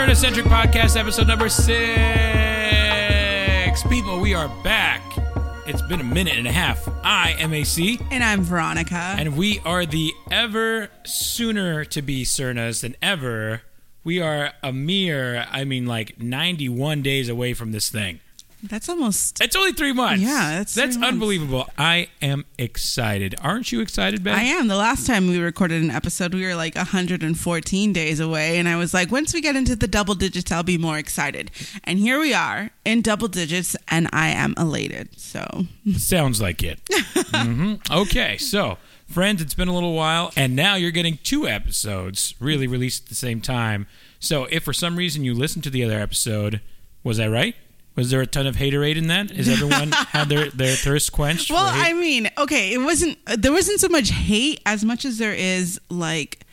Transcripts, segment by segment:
Cerna Centric Podcast, episode number six. People, we are back. It's been a minute and a half. I am AC, And I'm Veronica. and we are the ever sooner to be Cernas than ever. We are a mere, I mean, like 91 days away from this thing. That's almost. It's only three months. Yeah, that's that's unbelievable. I am excited. Aren't you excited, Ben? I am. The last time we recorded an episode, we were like 114 days away. And I was like, once we get into the double digits, I'll be more excited. And here we are in double digits, and I am elated. So, Sounds like it. hmm Okay, so friends, it's been a little while, and now you're getting two episodes really released at the same time. So if for some reason you listened to the other episode, was I right? Was there a ton of haterade in that? Is everyone had their, their thirst quenched? well? I mean, okay, it wasn't, there wasn't so much hate as much as there is like,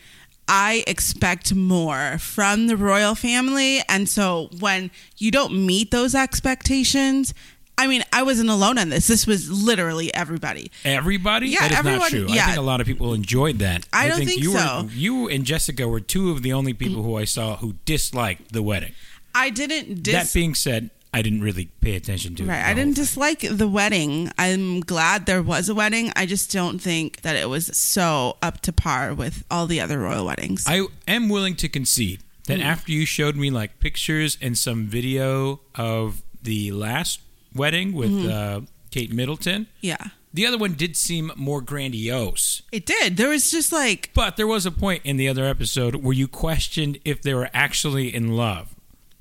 I expect more from the royal family. And so when you don't meet those expectations, I mean, I wasn't alone on this. This was literally everybody. Everybody? Yeah, that is everyone- not true. I think a lot of people enjoyed that. I don't think you so. Were, you and Jessica were two of the only people who I saw who disliked the wedding. I didn't dis- that being said, I didn't really pay attention to it. Right. I didn't dislike the wedding. I'm glad there was a wedding. I just don't think that it was so up to par with all the other royal weddings. I am willing to concede that Mm. after you showed me like pictures and some video of the last wedding with Mm-hmm. uh, Kate Middleton, yeah. the other one did seem more grandiose. It did. There was just like But there was a point in the other episode where you questioned if they were actually in love.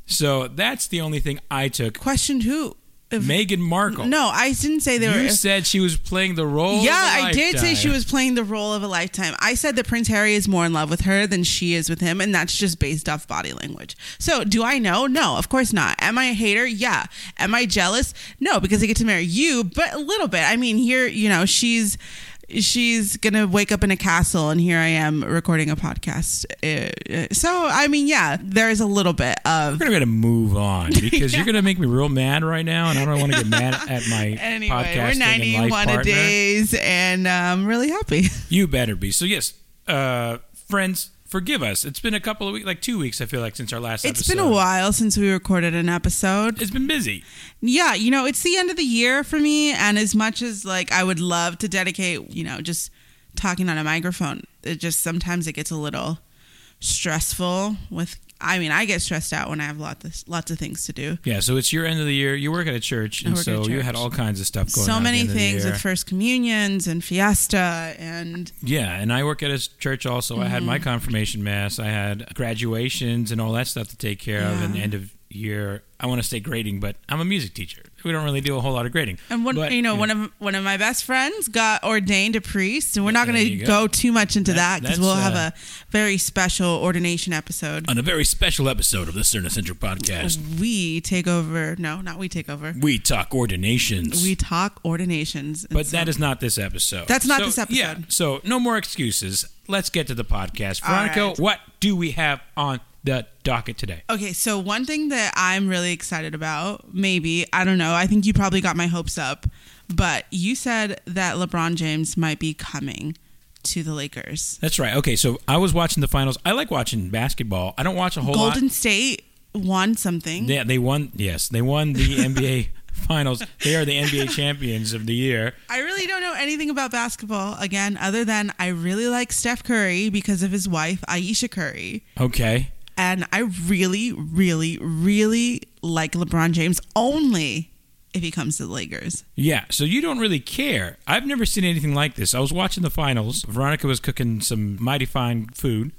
So that's the only thing I took. questioned who. If- Meghan Markle. no, I didn't say they you were. You said she was playing the role. yeah, of a I did say she was playing the role of a lifetime. I said that Prince Harry is more in love with her than she is with him, and that's just based off body language. So, do I know? No, of course not. Am I a hater? Yeah. Am I jealous? No, because I get to marry you, but a little bit. I mean, here, you know, she's she's gonna wake up in a castle, and here I am recording a podcast. Uh, So, I mean, yeah, there is a little bit of. We're gonna move on because you're gonna make me real mad right now, and I don't want to get mad at my Anyway, podcasting we're and life 91 partner. a days, and I'm really happy. You better be. So yes, uh, friends, forgive us. It's been a couple of weeks, like two weeks. I feel like since our last. It's episode. been a while since we recorded an episode. It's been busy. Yeah, you know, it's the end of the year for me, and as much as like I would love to dedicate, you know, just talking on a microphone, it just sometimes it gets a little stressful. With, I mean, I get stressed out when I have lots of lots of things to do. Yeah. So it's your end of the year. You work at a church, and so a you had all kinds of stuff going on. So many end of the things with first communions and fiesta, and Yeah, and I work at a church also. I had Mm-hmm. my confirmation mass. I had graduations and all that stuff to take care of, and end of year. I want to say grading, but I'm a music teacher. We don't really do a whole lot of grading. and one, But, you know, one of one of my best friends got ordained a priest, and we're not going to go. go. too much into That- that because that's, we'll have uh, a very special ordination episode. on a very special episode of the Cerna Centric podcast, we take over. No, not we take over. we talk ordinations. We talk ordinations. But so- that is not this episode. That's not So, this episode. Yeah. So no more excuses. Let's get to the podcast. Veronica, right. what do we have on the docket today? Okay, so one thing that I'm really excited about, maybe, I don't know, I think you probably got my hopes up, but you said that LeBron James might be coming to the Lakers. That's right. Okay, so I was watching the finals. I like watching basketball. I don't watch a whole Golden lot. State won something. Yeah, they won. Yes, they won the NBA finals. They are the NBA champions of the year. I really don't know anything about basketball, again, other than I really like Steph Curry because of his wife, Ayesha Curry. Okay. And I really, really, really like LeBron James only if he comes to the Lakers. Yeah, so you don't really care. I've never seen anything like this. I was watching the finals. Veronica was cooking some mighty fine food,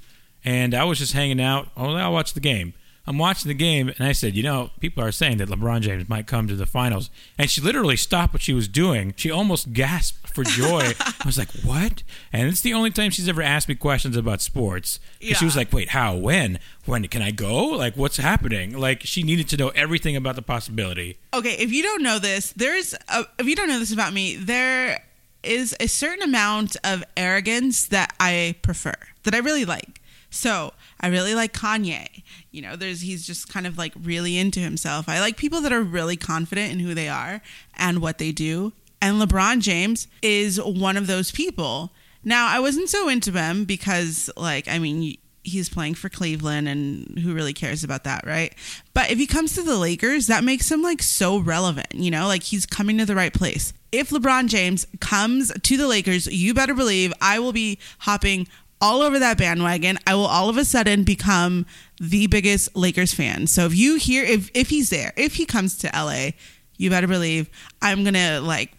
and I was just hanging out. Oh, I'll watch the game. I'm watching the game, and I said, you know, people are saying that LeBron James might come to the finals. And she literally stopped what she was doing. She almost gasped for joy. I was like, what? And it's the only time she's ever asked me questions about sports. 'Cause She was like, wait, how? When? When can I go? Like, what's happening? Like, she needed to know everything about the possibility. okay, if you don't know this, there's a, if you don't know this about me, there is a certain amount of arrogance that I prefer, that I really like. So I really like Kanye. You know, there's he's just kind of like really into himself. I like people that are really confident in who they are and what they do. And LeBron James is one of those people. Now, I wasn't so into him because, like, I mean, he's playing for Cleveland and who really cares about that, right? But if he comes to the Lakers, that makes him like so relevant, you know? Like he's coming to the right place. If LeBron James comes to the Lakers, you better believe I will be hopping all over that bandwagon. I will all of a sudden become the biggest Lakers fan. So if you hear if if he's there, if he comes to LA, you better believe I'm going to like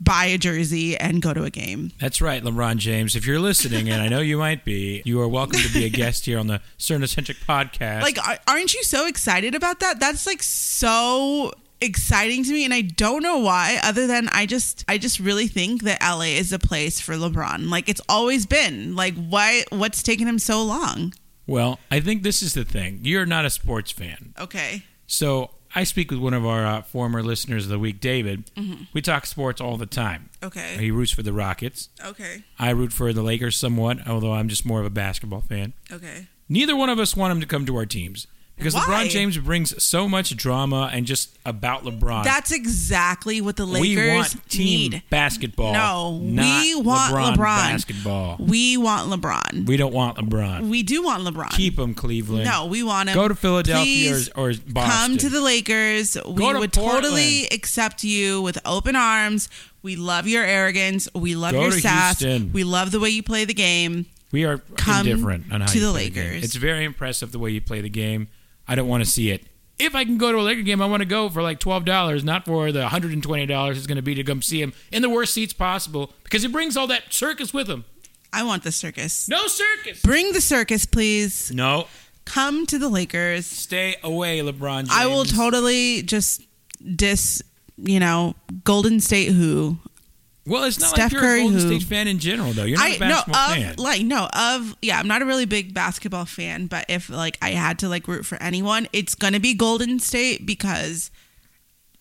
buy a jersey and go to a game. That's right, LeBron James. If you're listening, and I know you might be, you are welcome to be a guest here on the Cerna Centric podcast. Like, are- aren't you so excited about that? That's like so exciting to me and I don't know why other than I just I just really think that LA is a place for LeBron. Like it's always been. Like why what's taken him so long? well, I think this is the thing. You're not a sports fan. Okay. So I speak with one of our uh, former listeners of the week, David. We talk sports all the time. Okay. He roots for the Rockets. Okay. I root for the Lakers somewhat, although I'm just more of a basketball fan. Okay. Neither one of us want him to come to our teams because Why? LeBron James brings so much drama and just about LeBron. That's exactly what the Lakers we want team need. basketball. No, not we want LeBron, LeBron. basketball. We want LeBron. We don't want LeBron. We do want LeBron. Keep him, Cleveland. No, we want him. Go to Philadelphia Please or, or Boston. Come to the Lakers. We Go to would Portland. totally accept you with open arms. We love your arrogance. We love Go your sass. Houston. We love the way you play the game. we are Come indifferent on how to the. Lakers. It's very impressive the way you play the game. I don't want to see it. If I can go to a Laker game, I want to go for like twelve dollars, not for the hundred and twenty dollars it's going to be to come see him in the worst seats possible because he brings all that circus with him. I want the circus. No circus. Bring the circus, please. No, Come to the Lakers. stay away, LeBron James. I will totally just dis, you know, Golden State who Well, it's not Steph like you're Curry a Golden who- State fan in general, though. You're not I a no basketball of fan. like no of yeah. I'm not a really big basketball fan, but if like I had to like root for anyone, it's gonna be Golden State because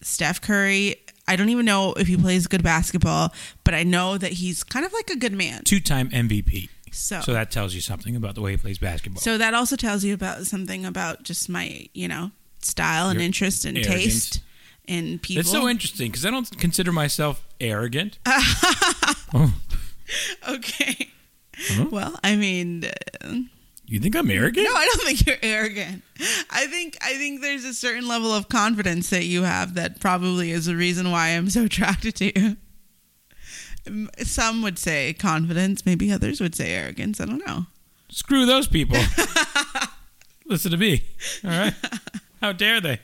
Steph Curry. I don't even know if he plays good basketball, but I know that he's kind of like a good man. Two-time MVP. So So that tells you something about the way he plays basketball. so that also tells you about something about just my you know style and Your interest and arrogance. taste in people. It's so interesting because I don't consider myself arrogant. oh, okay. Huh? Well, I mean. uh, you think I'm arrogant? No, I don't think you're arrogant. I think I think there's a certain level of confidence that you have that probably is the reason why I'm so attracted to you. Um, Some would say confidence, maybe others would say arrogance. I don't know. Screw those people. Listen to me. All right. How dare they?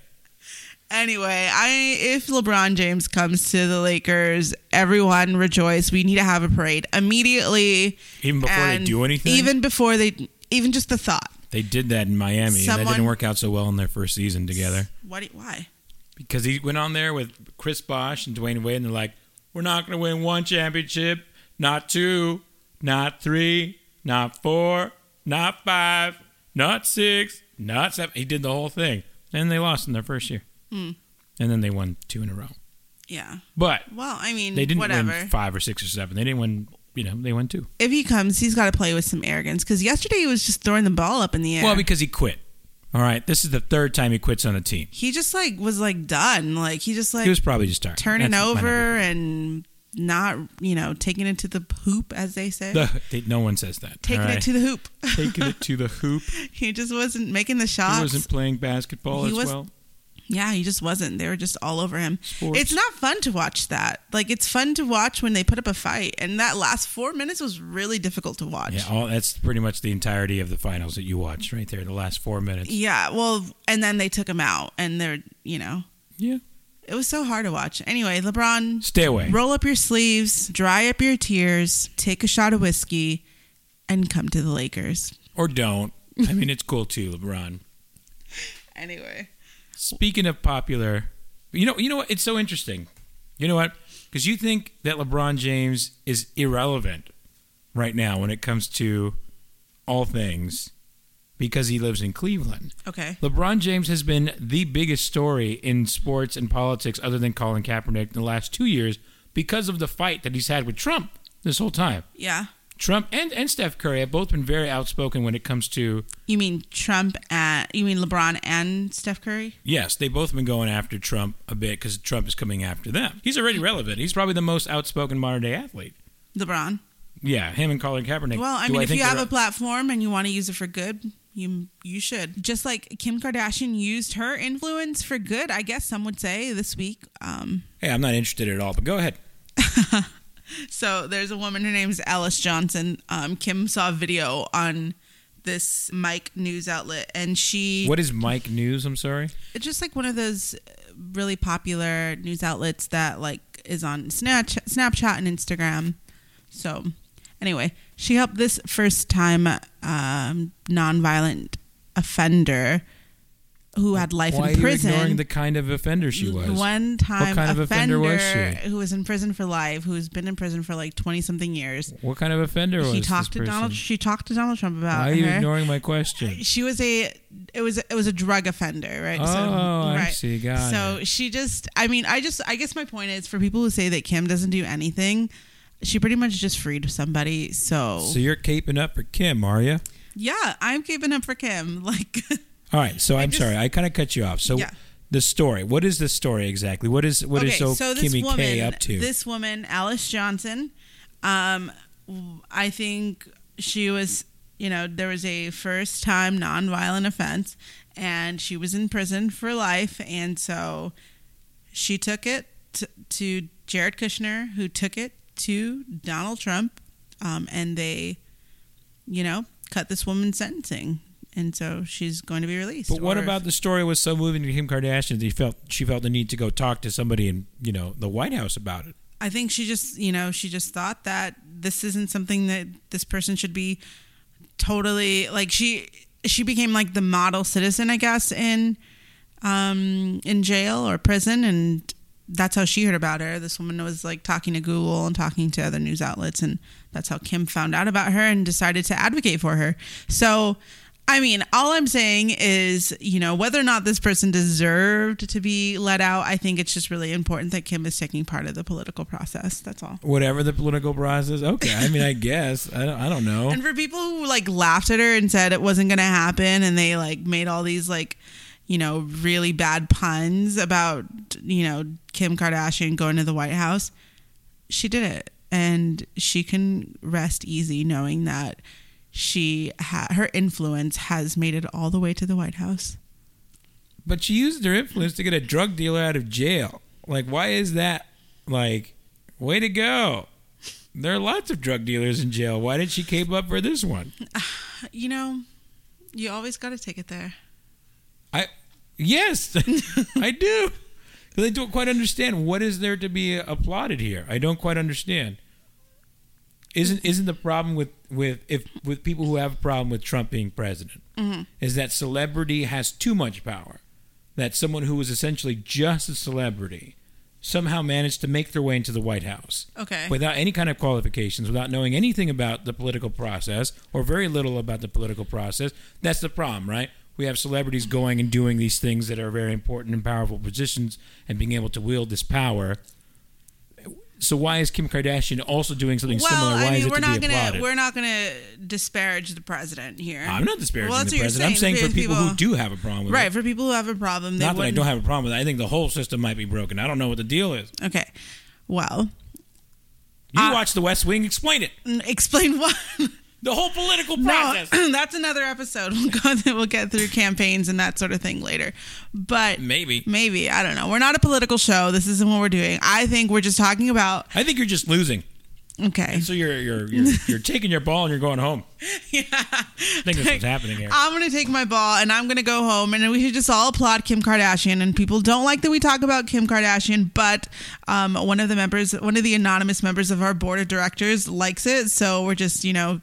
Anyway, I if LeBron James comes to the Lakers, everyone rejoice. We need to have a parade immediately. Even before they do anything? Even before they even just the thought. They did that in Miami, and that didn't work out so well in their first season together. What why? Because he went on there with Chris Bosh and Dwyane Wade, and they're like, we're not going to win one championship, not two, not three, not four, not five, not six, not seven. He did the whole thing. And they lost in their first year. Hmm. And then they won two in a row. Yeah. But Well, I mean, they didn't whatever. win five or six or seven. They didn't win, you know, they won two. if he comes, he's got to play with some arrogance because yesterday he was just throwing the ball up in the air. Well, because he quit. All right. This is the third time he quits on a team. he just like was like done. Like he just like he was probably just tired. turning That's over and not, you know, taking it to the hoop, as they say. The, they, no one says that. taking right? it to the hoop. taking it to the hoop. he just wasn't making the shots. He wasn't playing basketball He as was- well. Yeah, he just wasn't. They were just all over him. Sports. It's not fun to watch that. Like it's fun to watch when they put up a fight, and that last four minutes was really difficult to watch. Yeah, all, that's pretty much the entirety of the finals that you watched right there, the last four minutes. Yeah, well, and then they took him out, and they're, you know, Yeah. it was so hard to watch. Anyway, LeBron, Stay away. roll up your sleeves, dry up your tears, take a shot of whiskey, and come to the Lakers. Or don't. I mean, it's cool too, LeBron. Anyway, Speaking of popular, you know, you know what? It's so interesting. You know what? Because you think that LeBron James is irrelevant right now when it comes to all things because he lives in Cleveland. okay. LeBron James has been the biggest story in sports and politics, other than Colin Kaepernick, in the last two years because of the fight that he's had with Trump this whole time. Yeah. Trump and, and Steph Curry have both been very outspoken when it comes to You mean Trump and you mean LeBron and Steph Curry? yes, they've both been going after Trump a bit because Trump is coming after them. He's already relevant. He's probably the most outspoken modern day athlete. LeBron. Yeah, him and Colin Kaepernick. Well, I Do mean, if you have a platform and you want to use it for good, you you should. Just like Kim Kardashian used her influence for good, I guess some would say this week. Um, hey, I'm not interested at all. But go ahead. so there's a woman. Her name's Alice Johnson. Um, Kim saw a video on this Mic news outlet, and she What is Mic News? I'm sorry. it's just like one of those really popular news outlets that like is on Snapchat, Snapchat and Instagram. So anyway, she helped this first time um, nonviolent offender who had life Why in are prison. you ignoring the kind of offender she was? One time What kind of offender was she? who was in prison for life, who's been in prison for like twenty something years. What kind of offender was She talked to person? Donald. She talked to Donald Trump about Why are you her. ignoring my question? Uh, she was a it was it was a drug offender, right? Oh, I right. see. Got so it. she just I mean, I just I guess my point is for people who say that Kim doesn't do anything, she pretty much just freed somebody. So, So you're caping up for Kim, are you? yeah, I'm keeping up for Kim. Like All right. So I'm just- sorry. I kind of cut you off. So Yeah. the story. What is the story exactly? What is what is so, Kimmy woman, K up to? This woman, Alice Johnson, um, I think she was, you know, there was a first time nonviolent offense, and she was in prison for life, and so she took it to, to Jared Kushner, who took it to Donald Trump, um, and they, you know, cut this woman's sentencing. And so she's going to be released. but what Or- about the story was so moving to Kim Kardashian that he felt she felt the need to go talk to somebody in you know the White House about it. I think she just, you know, she just thought that this isn't something that this person should be totally like she she became like the model citizen, I guess, in um in jail or prison and that's how she heard about her. This woman was like talking to Google and talking to other news outlets and that's how Kim found out about her and decided to advocate for her. So I mean, all I'm saying is, you know, whether or not this person deserved to be let out, I think it's just really important that Kim is taking part of the political process. That's all. Whatever the political process. Okay. I mean, I guess I don't. I don't know. And for people who like laughed at her and said it wasn't going to happen and they like made all these like, you know, really bad puns about, you know, Kim Kardashian going to the White House, she did it. And she can rest easy knowing that she ha- her influence has made it all the way to the White House. But she used her influence to get a drug dealer out of jail. Like, why is that? Like, way to go. There are lots of drug dealers in jail. Why did she cape up for this one? You know, you always got to take it there. I yes, I do. I don't quite understand what is there to be applauded here. I don't quite understand. Isn't isn't the problem with with if with people who have a problem with Trump being president mm-hmm. is that celebrity has too much power? That someone who was essentially just a celebrity somehow managed to make their way into the White House Okay. without any kind of qualifications, without knowing anything about the political process or very little about the political process. That's the problem, right? We have celebrities going and doing these things that are very important and powerful positions and being able to wield this power. So why is Kim Kardashian also doing something well, similar? Why I is mean, it we're to not be gonna applauded? we're not gonna disparage the president here. I'm not disparaging Well, the president. I'm saying. for Because people, who do have a problem with right it. for people who have a problem. They Not that I don't have a problem with it. I think the whole system might be broken. I don't know what the deal is. Okay. Well, You Uh, watch The West Wing. Explain it. explain what. The whole political no, process. that's another episode. We'll go. We'll get through campaigns and that sort of thing later. But Maybe. maybe I don't know. We're not a political show. This isn't what we're doing. I think we're just talking about. I think you're just losing. Okay. So you're you're you're, you're taking your ball and you're going home. yeah. I think that's what's happening here. I'm gonna take my ball and I'm gonna go home and we should just all applaud Kim Kardashian. And people don't like that we talk about Kim Kardashian, but um, one of the members, one of the anonymous members of our board of directors, likes it. So we're just you know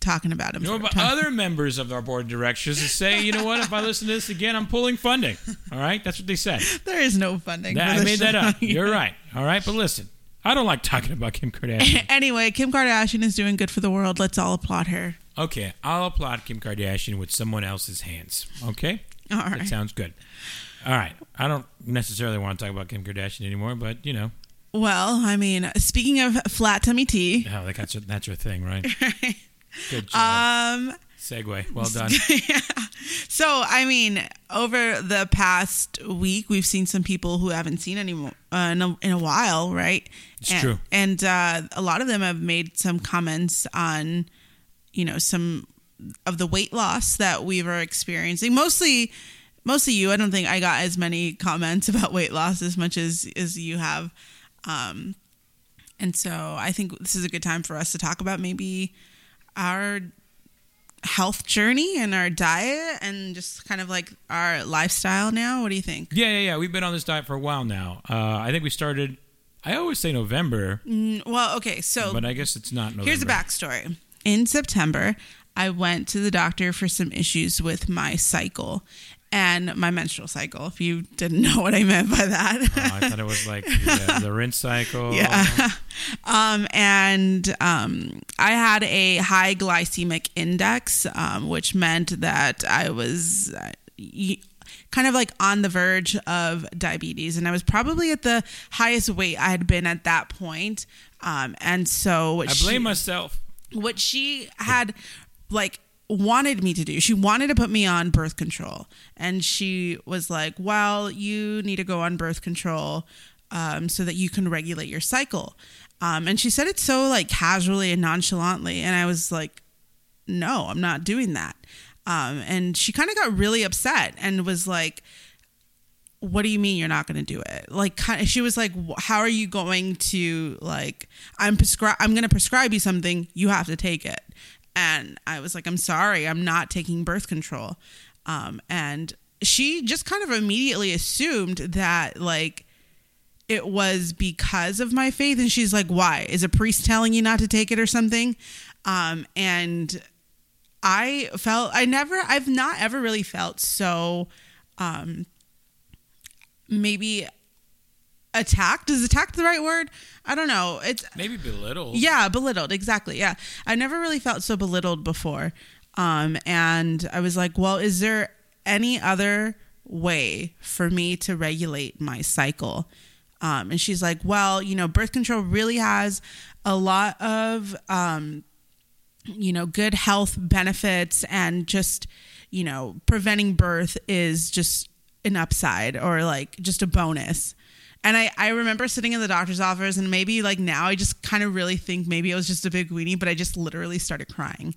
talking about him. You know, for but time. other members of our board of directors to say, you know what? If I listen to this again, I'm pulling funding. All right, that's what they said. there is no funding. That- I made that up. You're right. All right, but listen, I don't like talking about Kim Kardashian. anyway, Kim Kardashian is doing good for the world. Let's all applaud her. Okay, I'll applaud Kim Kardashian with someone else's hands. Okay, All that sounds good. All right, I don't necessarily want to talk about Kim Kardashian anymore, but you know, Well, I mean, speaking of flat tummy tea, oh, that's your, that's your thing, right? right? Good job. um, Segue. Well done. So, I mean, over the past week, we've seen some people who haven't seen any uh, in, a, in a while, right? It's and, true. And uh, a lot of them have made some comments on, you know, some of the weight loss that we were experiencing. Mostly, mostly you. I don't think I got as many comments about weight loss as much as as you have. Um, and so I think this is a good time for us to talk about maybe our health journey and our diet and just kind of like our lifestyle now. What do you think? Yeah, yeah, yeah. We've been on this diet for a while now. Uh, I think we started. I always say November, Mm, Well, okay, so but I guess it's not November. here's the backstory. In September, I went to the doctor for some issues with my cycle and my menstrual cycle. If you didn't know what I meant by that. Oh, I thought it was like the, uh, the rinse cycle. Yeah. um, and um, I had a high glycemic index, um, which meant that I was uh, y- kind of like on the verge of diabetes. And I was probably at the highest weight I had been at that point. Um, and so I she- blame myself. what she had like wanted me to do. She wanted to put me on birth control. And she was like well you need to go on birth control um, so that you can regulate your cycle. Um, and she said it so like casually and nonchalantly. And i was like no i'm not doing that. Um, and she kind of got really upset and was like what do you mean you're not going to do it? Like she was like how are you going to like i'm prescribe i'm going to prescribe you something. You have to take it and i was like i'm sorry i'm not taking birth control. Um, and she just kind of immediately assumed that like it was because of my faith. And she's like why? Is a priest telling you not to take it or something? Um, and i felt i never i've not ever really felt so um, maybe attacked is attacked the right word? I don't know. It's Maybe belittled. yeah belittled. Exactly. Yeah. I never really felt so belittled before. Um and i was like well is there any other way for me to regulate my cycle? Um and she's like well you know birth control really has a lot of um you know good health benefits and just you know preventing birth is just an upside or like just a bonus and I, I remember sitting in the doctor's office and maybe like now I just kind of really think maybe it was just a big weenie, but I just literally started crying.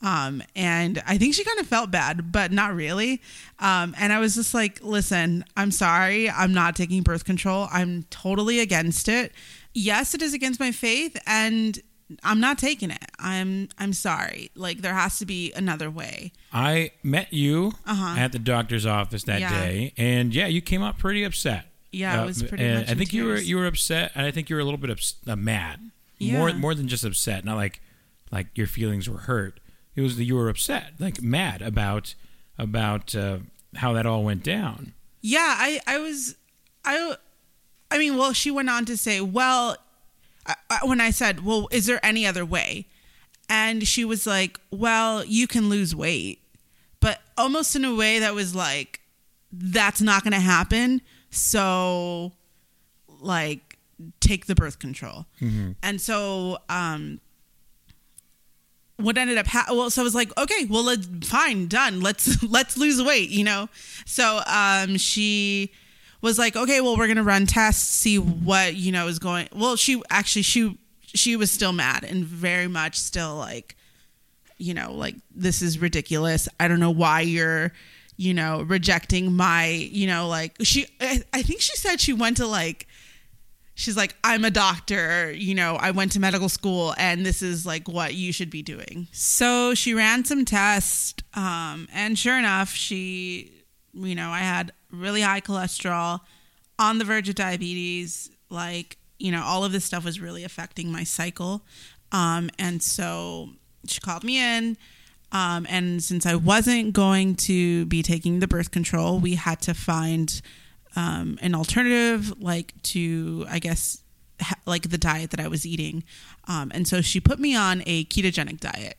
Um, and I think she kind of felt bad, but not really. Um, and I was just like, listen, I'm sorry. I'm not taking birth control. I'm totally against it. Yes, it is against my faith and I'm not taking it. I'm I'm sorry. Like there has to be another way. I met you Uh-huh. at the doctor's office that Yeah. day, and yeah, you came out pretty upset. Yeah, it was pretty much I in think you were you were upset, and I think you were a little bit ups- uh, mad. Yeah. More more than just upset, not like like your feelings were hurt. It was that you were upset, like mad about about uh, how that all went down. Yeah, I I was I I mean, well, she went on to say, well, I, I- when I said, well, is there any other way? And she was like, well, you can lose weight, but almost in a way that was like, that's not going to happen. So, like, take the birth control. And so, um, what ended up ha- well so i was like okay well let's fine done. Let's let's lose weight you know? So um she was like okay well we're gonna run tests see what you know is going well she actually she she was still mad and very much still like you know like this is ridiculous. I don't know why you're you know rejecting my you know like she i, I think she said she went to like she's like i'm a doctor you know i went to medical school and this is like what you should be doing. So she ran some tests um, and sure enough she you know i had really high cholesterol on the verge of diabetes like you know all of this stuff was really affecting my cycle um, and so she called me in um, and since i wasn't going to be taking the birth control we had to find um, an alternative, like to, I guess, ha- like the diet that I was eating. Um, and so she put me on a ketogenic diet.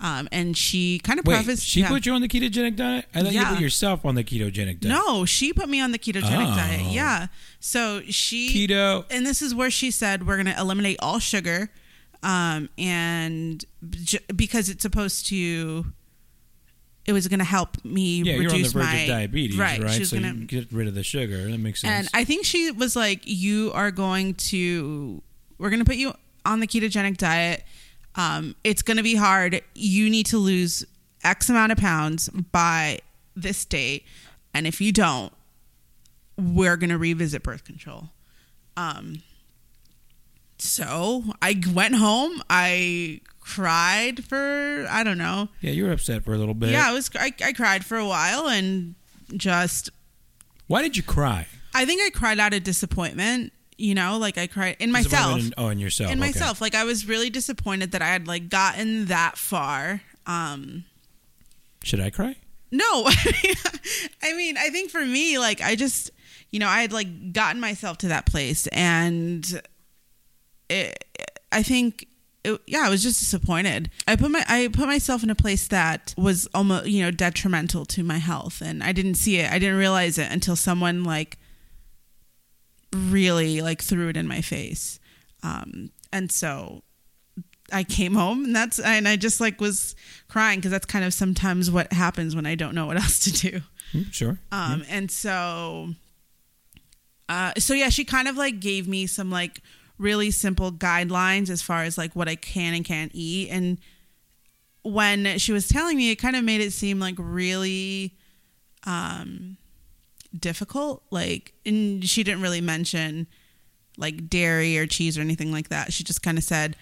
Um, and she kind of Wait, prefaced. she yeah. put you on the ketogenic diet? I thought you put yourself on the ketogenic diet. No, she put me on the ketogenic Oh. diet. Yeah. So she keto. and this is where she said we're going to eliminate all sugar um, and j- because it's supposed to it was going to help me Yeah, you're on the reduce verge my of diabetes, right? Right. She was so gonna, you get rid of the sugar. That makes sense. and I think she was like, "You are going to, we're going to put you on the ketogenic diet. Um, it's going to be hard. You need to lose X amount of pounds by this date, and if you don't, we're going to revisit birth control." Um, so I went home. I cried for I don't know. yeah, you were upset for a little bit. Yeah, I was. I, I cried for a while and just Why did you cry? I think I cried out of disappointment. You know, like I cried in myself. In, oh, in yourself. in okay. myself. Like I was really disappointed that I had like gotten that far. Um Should I cry? no. I mean, I think for me, like I just you know, I had like gotten myself to that place and it, I think it, yeah, I was just disappointed. I put my I put myself in a place that was almost you know detrimental to my health, and I didn't see it. I didn't realize it until someone like really like threw it in my face, um, and so I came home, and that's and I just like was crying because that's kind of sometimes what happens when I don't know what else to do. Hmm, sure. Um, and so, uh, so yeah, she kind of like gave me some like really simple guidelines as far as like what I can and can't eat. And when she was telling me, it kind of made it seem like really, um, difficult. Like, and she didn't really mention like dairy or cheese or anything like that. She just kind of said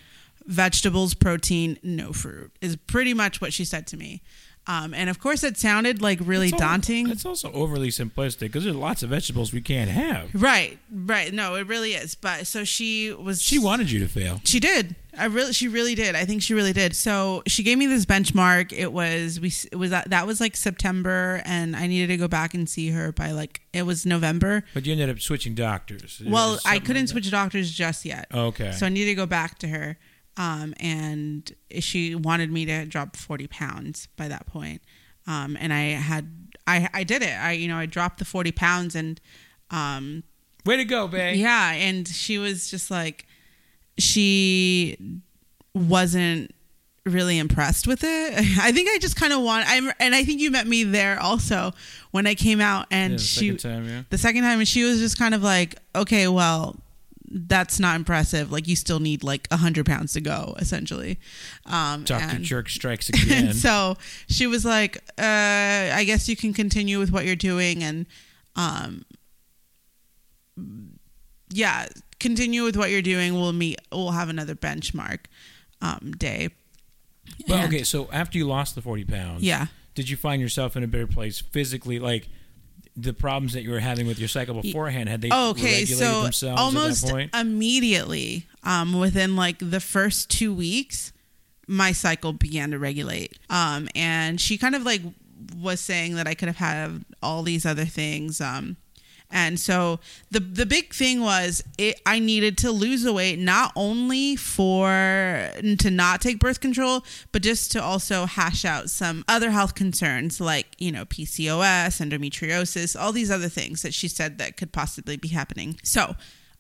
vegetables, protein, no fruit is pretty much what she said to me. Um, and of course, it sounded like really It's daunting. It's also overly simplistic because there's lots of vegetables we can't have. Right, right. No, it really is. But so she was. She wanted you to fail. She did. I really. She really did. I think she really did. So she gave me this benchmark. It was we. It was that that was like September, and I needed to go back and see her by like it was November. But you ended up switching doctors. Well, I couldn't like switch doctors just yet. Okay. So I needed to go back to her. Um, and she wanted me to drop 40 pounds by that point. Um, and I had, I, I did it. I, you know, I dropped the 40 pounds and, um, Way to go, babe. yeah. And she was just like, she wasn't really impressed with it. I think I just kind of want, I'm, and I think you met me there also when I came out and Yeah, the she, second time, yeah. the second time and she was just kind of like okay well that's not impressive like you still need like a 100 pounds to go essentially um Dr. Jerk strikes again. so she was like uh i guess you can continue with what you're doing and um yeah continue with what you're doing we'll meet we'll have another benchmark um day well, And- okay, so after you lost the 40 pounds, yeah did you find yourself in a better place physically? Like the problems that you were having with your cycle beforehand, had they okay, regulated so themselves almost at that point? immediately, um, within like the first two weeks, my cycle began to regulate. Um, and she kind of like was saying that I could have had all these other things. Um, and so the the big thing was it, I needed to lose the weight not only for to not take birth control, but just to also hash out some other health concerns like you know PCOS, endometriosis, all these other things that she said that could possibly be happening. So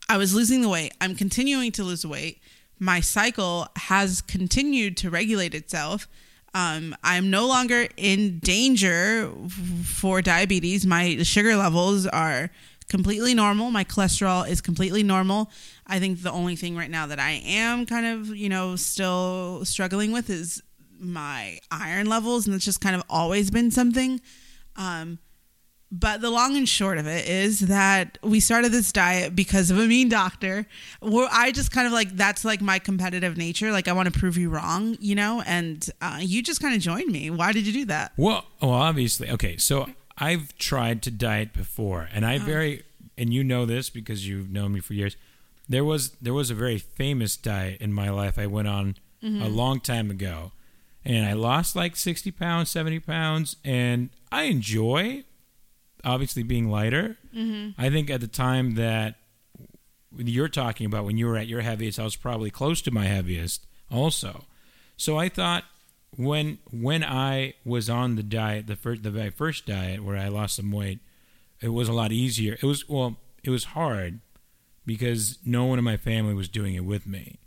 I was losing the weight. I'm continuing to lose weight. My cycle has continued to regulate itself. Um, I'm no longer in danger for diabetes. My sugar levels are completely normal. My cholesterol is completely normal. I think the only thing right now that I am kind of, you know, still struggling with is my iron levels, and it's just kind of always been something. Um, but the long and short of it is that we started this diet because of a mean doctor. Where I just kind of like that's like my competitive nature. Like I want to prove you wrong, you know. And uh, you just kind of joined me. Why did you do that? Well, well, obviously, okay. So I've tried to diet before, and. I very, and you know this because you've known me for years. There was there was a very famous diet in my life I went on Mm-hmm. a long time ago, and I lost like sixty pounds, seventy pounds, and I enjoy obviously being lighter. Mm-hmm. I think at the time that you're talking about when you were at your heaviest, I was probably close to my heaviest also. So I thought when when I was on the diet, the first the very first diet where I lost some weight, it was a lot easier. It was well, it was hard because no one in my family was doing it with me,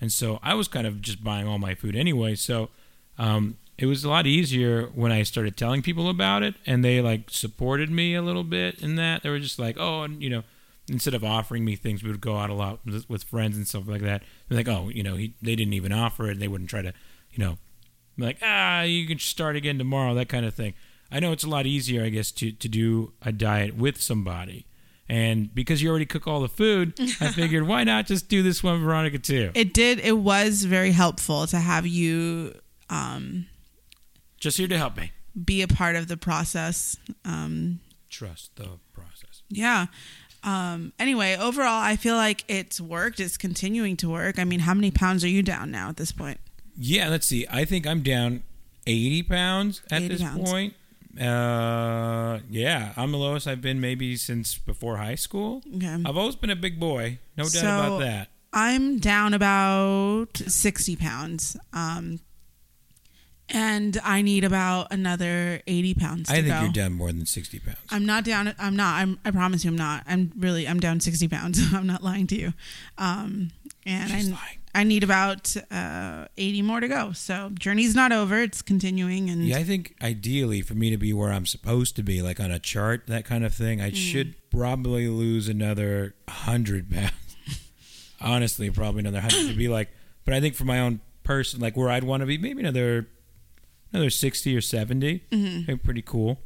and so I was kind of just buying all my food anyway. So um, it was a lot easier when I started telling people about it, and they like supported me a little bit in that. They were just like, oh, and you know, instead of offering me things, we would go out a lot with, with friends and stuff like that. They're like, oh, you know, he, they didn't even offer it. They wouldn't try to, you know, like, ah, you can start again tomorrow, that kind of thing. I know it's a lot easier, I guess, to to do a diet with somebody. And because you already cook all the food, I figured why not just do this one, Veronica, too? It did. It was very helpful to have you um, Just here to help me. be a part of the process. Um, Trust the process. yeah. Um, anyway, overall, I feel like it's worked. It's continuing to work. I mean, how many pounds are you down now at this point? Yeah, let's see. I think I'm down 80 pounds at 80 this pounds. point. Uh, yeah, I'm the lowest I've been maybe since before high school. Okay. I've always been a big boy, no doubt So, about that. I'm down about 60 pounds. Um, and I need about another 80 pounds to I think go. you're down more than 60 pounds. I'm not down. I'm not. I'm, I promise you, I'm not. I'm really. I'm down 60 pounds. I'm not lying to you. Um, and She's I, lying. I need about uh, 80 more to go. So journey's not over. It's continuing. And Yeah, I think ideally for me to be where I'm supposed to be, like on a chart, that kind of thing, I Mm. should probably lose another 100 pounds. Honestly, probably another 100 to be like, but I think for my own person, like where I'd want to be, maybe another another 60 or 70. Mhm. Be pretty cool.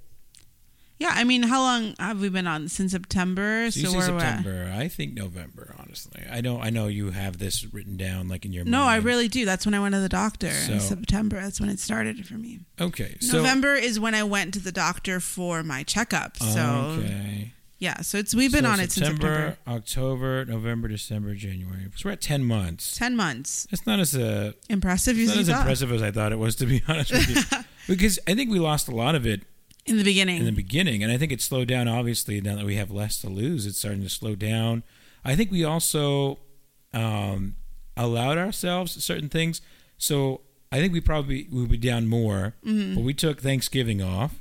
yeah, I mean, how long have we been on since September? So you say where we're September. I think November, honestly. I know I know you have this written down like in your No, I really do. That's when I went to the doctor. in September. That's when it started for me. Okay. So November is when I went to the doctor for my checkup. So okay. Yeah, so it's we've been So on it since September. October, November, December, January. So we're at 10 months. Ten months. That's not as uh, Impressive as not as thought impressive as I thought it was, to be honest with you. because I think we lost a lot of it in the beginning. in the beginning, and I think it slowed down. Obviously, now that we have less to lose, it's starting to slow down. I think we also um, allowed ourselves certain things. So I think we probably would be down more, Mm-hmm. but we took Thanksgiving off,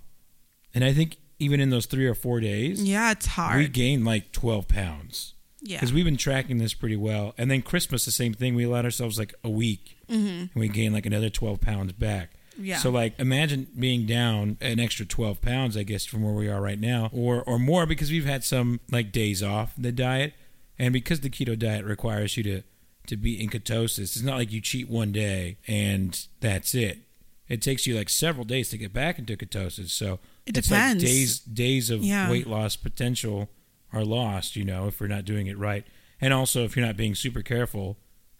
and I think even in those three or four days, yeah, it's hard. we gained like twelve pounds yeah. because we've been tracking this pretty well. And then Christmas, the same thing. We allowed ourselves like a week, hmm and we gained like another twelve pounds back. Yeah. So like imagine being down an extra 12 pounds I guess from where we are right now or or more because we've had some like days off the diet and because the keto diet requires you to to be in ketosis it's not like you cheat one day and that's it. It takes you like several days to get back into ketosis. So It it's depends. like days days of Yeah. weight loss potential are lost, you know, if we're not doing it right. And also if you're not being super careful,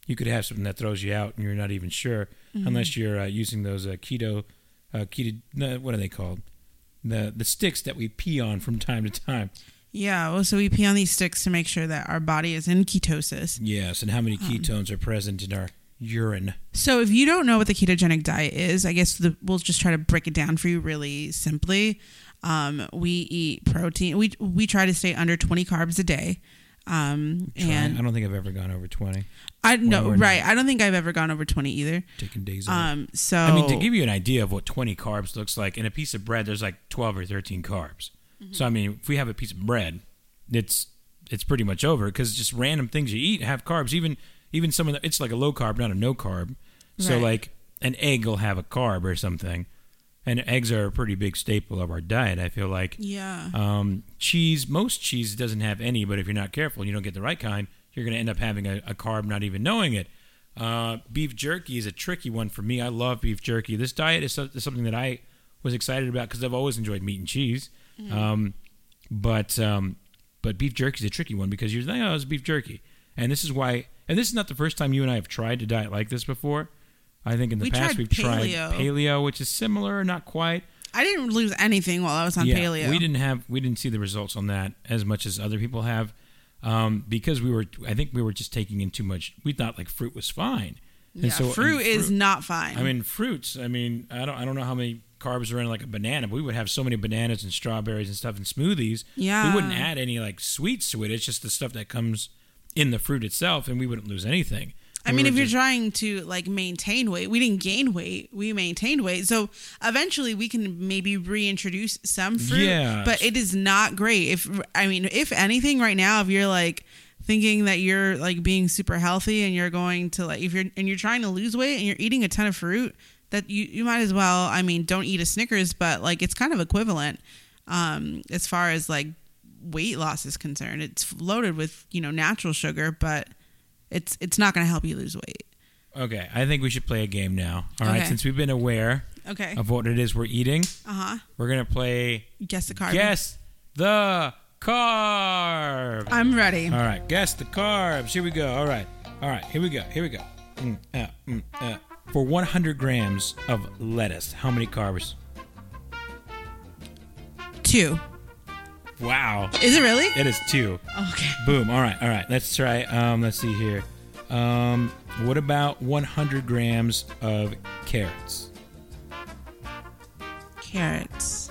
you could have something that throws you out and you're not even sure Mm-hmm. unless you're uh, using those uh, keto uh, keto what are they called the the sticks that we pee on from time to time Yeah, well, so we pee on these sticks to make sure that our body is in ketosis. yes and how many Um. ketones are present in our urine So if you don't know what the ketogenic diet is, I guess the, we'll just try to break it down for you really simply. Um, we eat protein. We we try to stay under twenty carbs a day. Um, and i don't think i've ever gone over 20 I no right. I don't think I've ever gone over twenty either. taking days off Um, so i mean to give you an idea of what 20 carbs looks like in a piece of bread there's like 12 or 13 carbs Mm-hmm. so i mean if we have a piece of bread it's it's pretty much over because just random things you eat have carbs even even some of the it's like a low carb not a no carb. So Right. like an egg will have a carb or something. And eggs are a pretty big staple of our diet i feel like. Yeah, um, cheese most cheese doesn't have any but if you're not careful and you don't get the right kind you're going to end up having a, a carb not even knowing it. Uh, beef jerky is a tricky one for me. I love beef jerky. This diet is, so- is something that i was excited about because i've always enjoyed meat and cheese. Um, but um, but beef jerky is a tricky one because you're like oh it's beef jerky. And this is why and this is not the first time you and i have tried to diet like this before i think in the We past tried we've tried paleo. paleo which is similar not quite I didn't lose anything while I was on paleo. we didn't have we didn't see the results on that as much as other people have um, because we were I think we were just taking in too much. We thought like fruit was fine. And Yeah, so- and fruit is not fine. I mean fruits. I mean I don't I don't know how many carbs are in like a banana, but we would have so many bananas and strawberries and stuff in smoothies. Yeah. we wouldn't add any like sweets to it. It's just the stuff that comes in the fruit itself, and we wouldn't lose anything. I we mean, if you're just- trying to like maintain weight, we didn't gain weight; we maintained weight. So eventually, we can maybe reintroduce some fruit. Yeah. but it is not great. If I mean, if anything, right now, if you're like thinking that you're like being super healthy and you're going to like if you're and you're trying to lose weight and you're eating a ton of fruit, that you you might as well. I mean, don't eat a Snickers, but like it's kind of equivalent um, as far as like weight loss is concerned. It's loaded with you know natural sugar, but it's it's not going to help you lose weight. Okay, I think we should play a game now. All right, Okay. since we've been aware Okay. of what it is we're eating, Uh huh. we're gonna play Guess the carb. guess the carb. I'm ready. All right, guess the carbs. Here we go. All right, all right. Here we go. Here we go. Mm, uh, mm, uh. For 100 grams of lettuce, how many carbs? Two. Wow, Is it really? it is two. Okay. Boom. All right, all right. Let's try. Um, let's see here. Um, what about 100 grams of carrots? Carrots.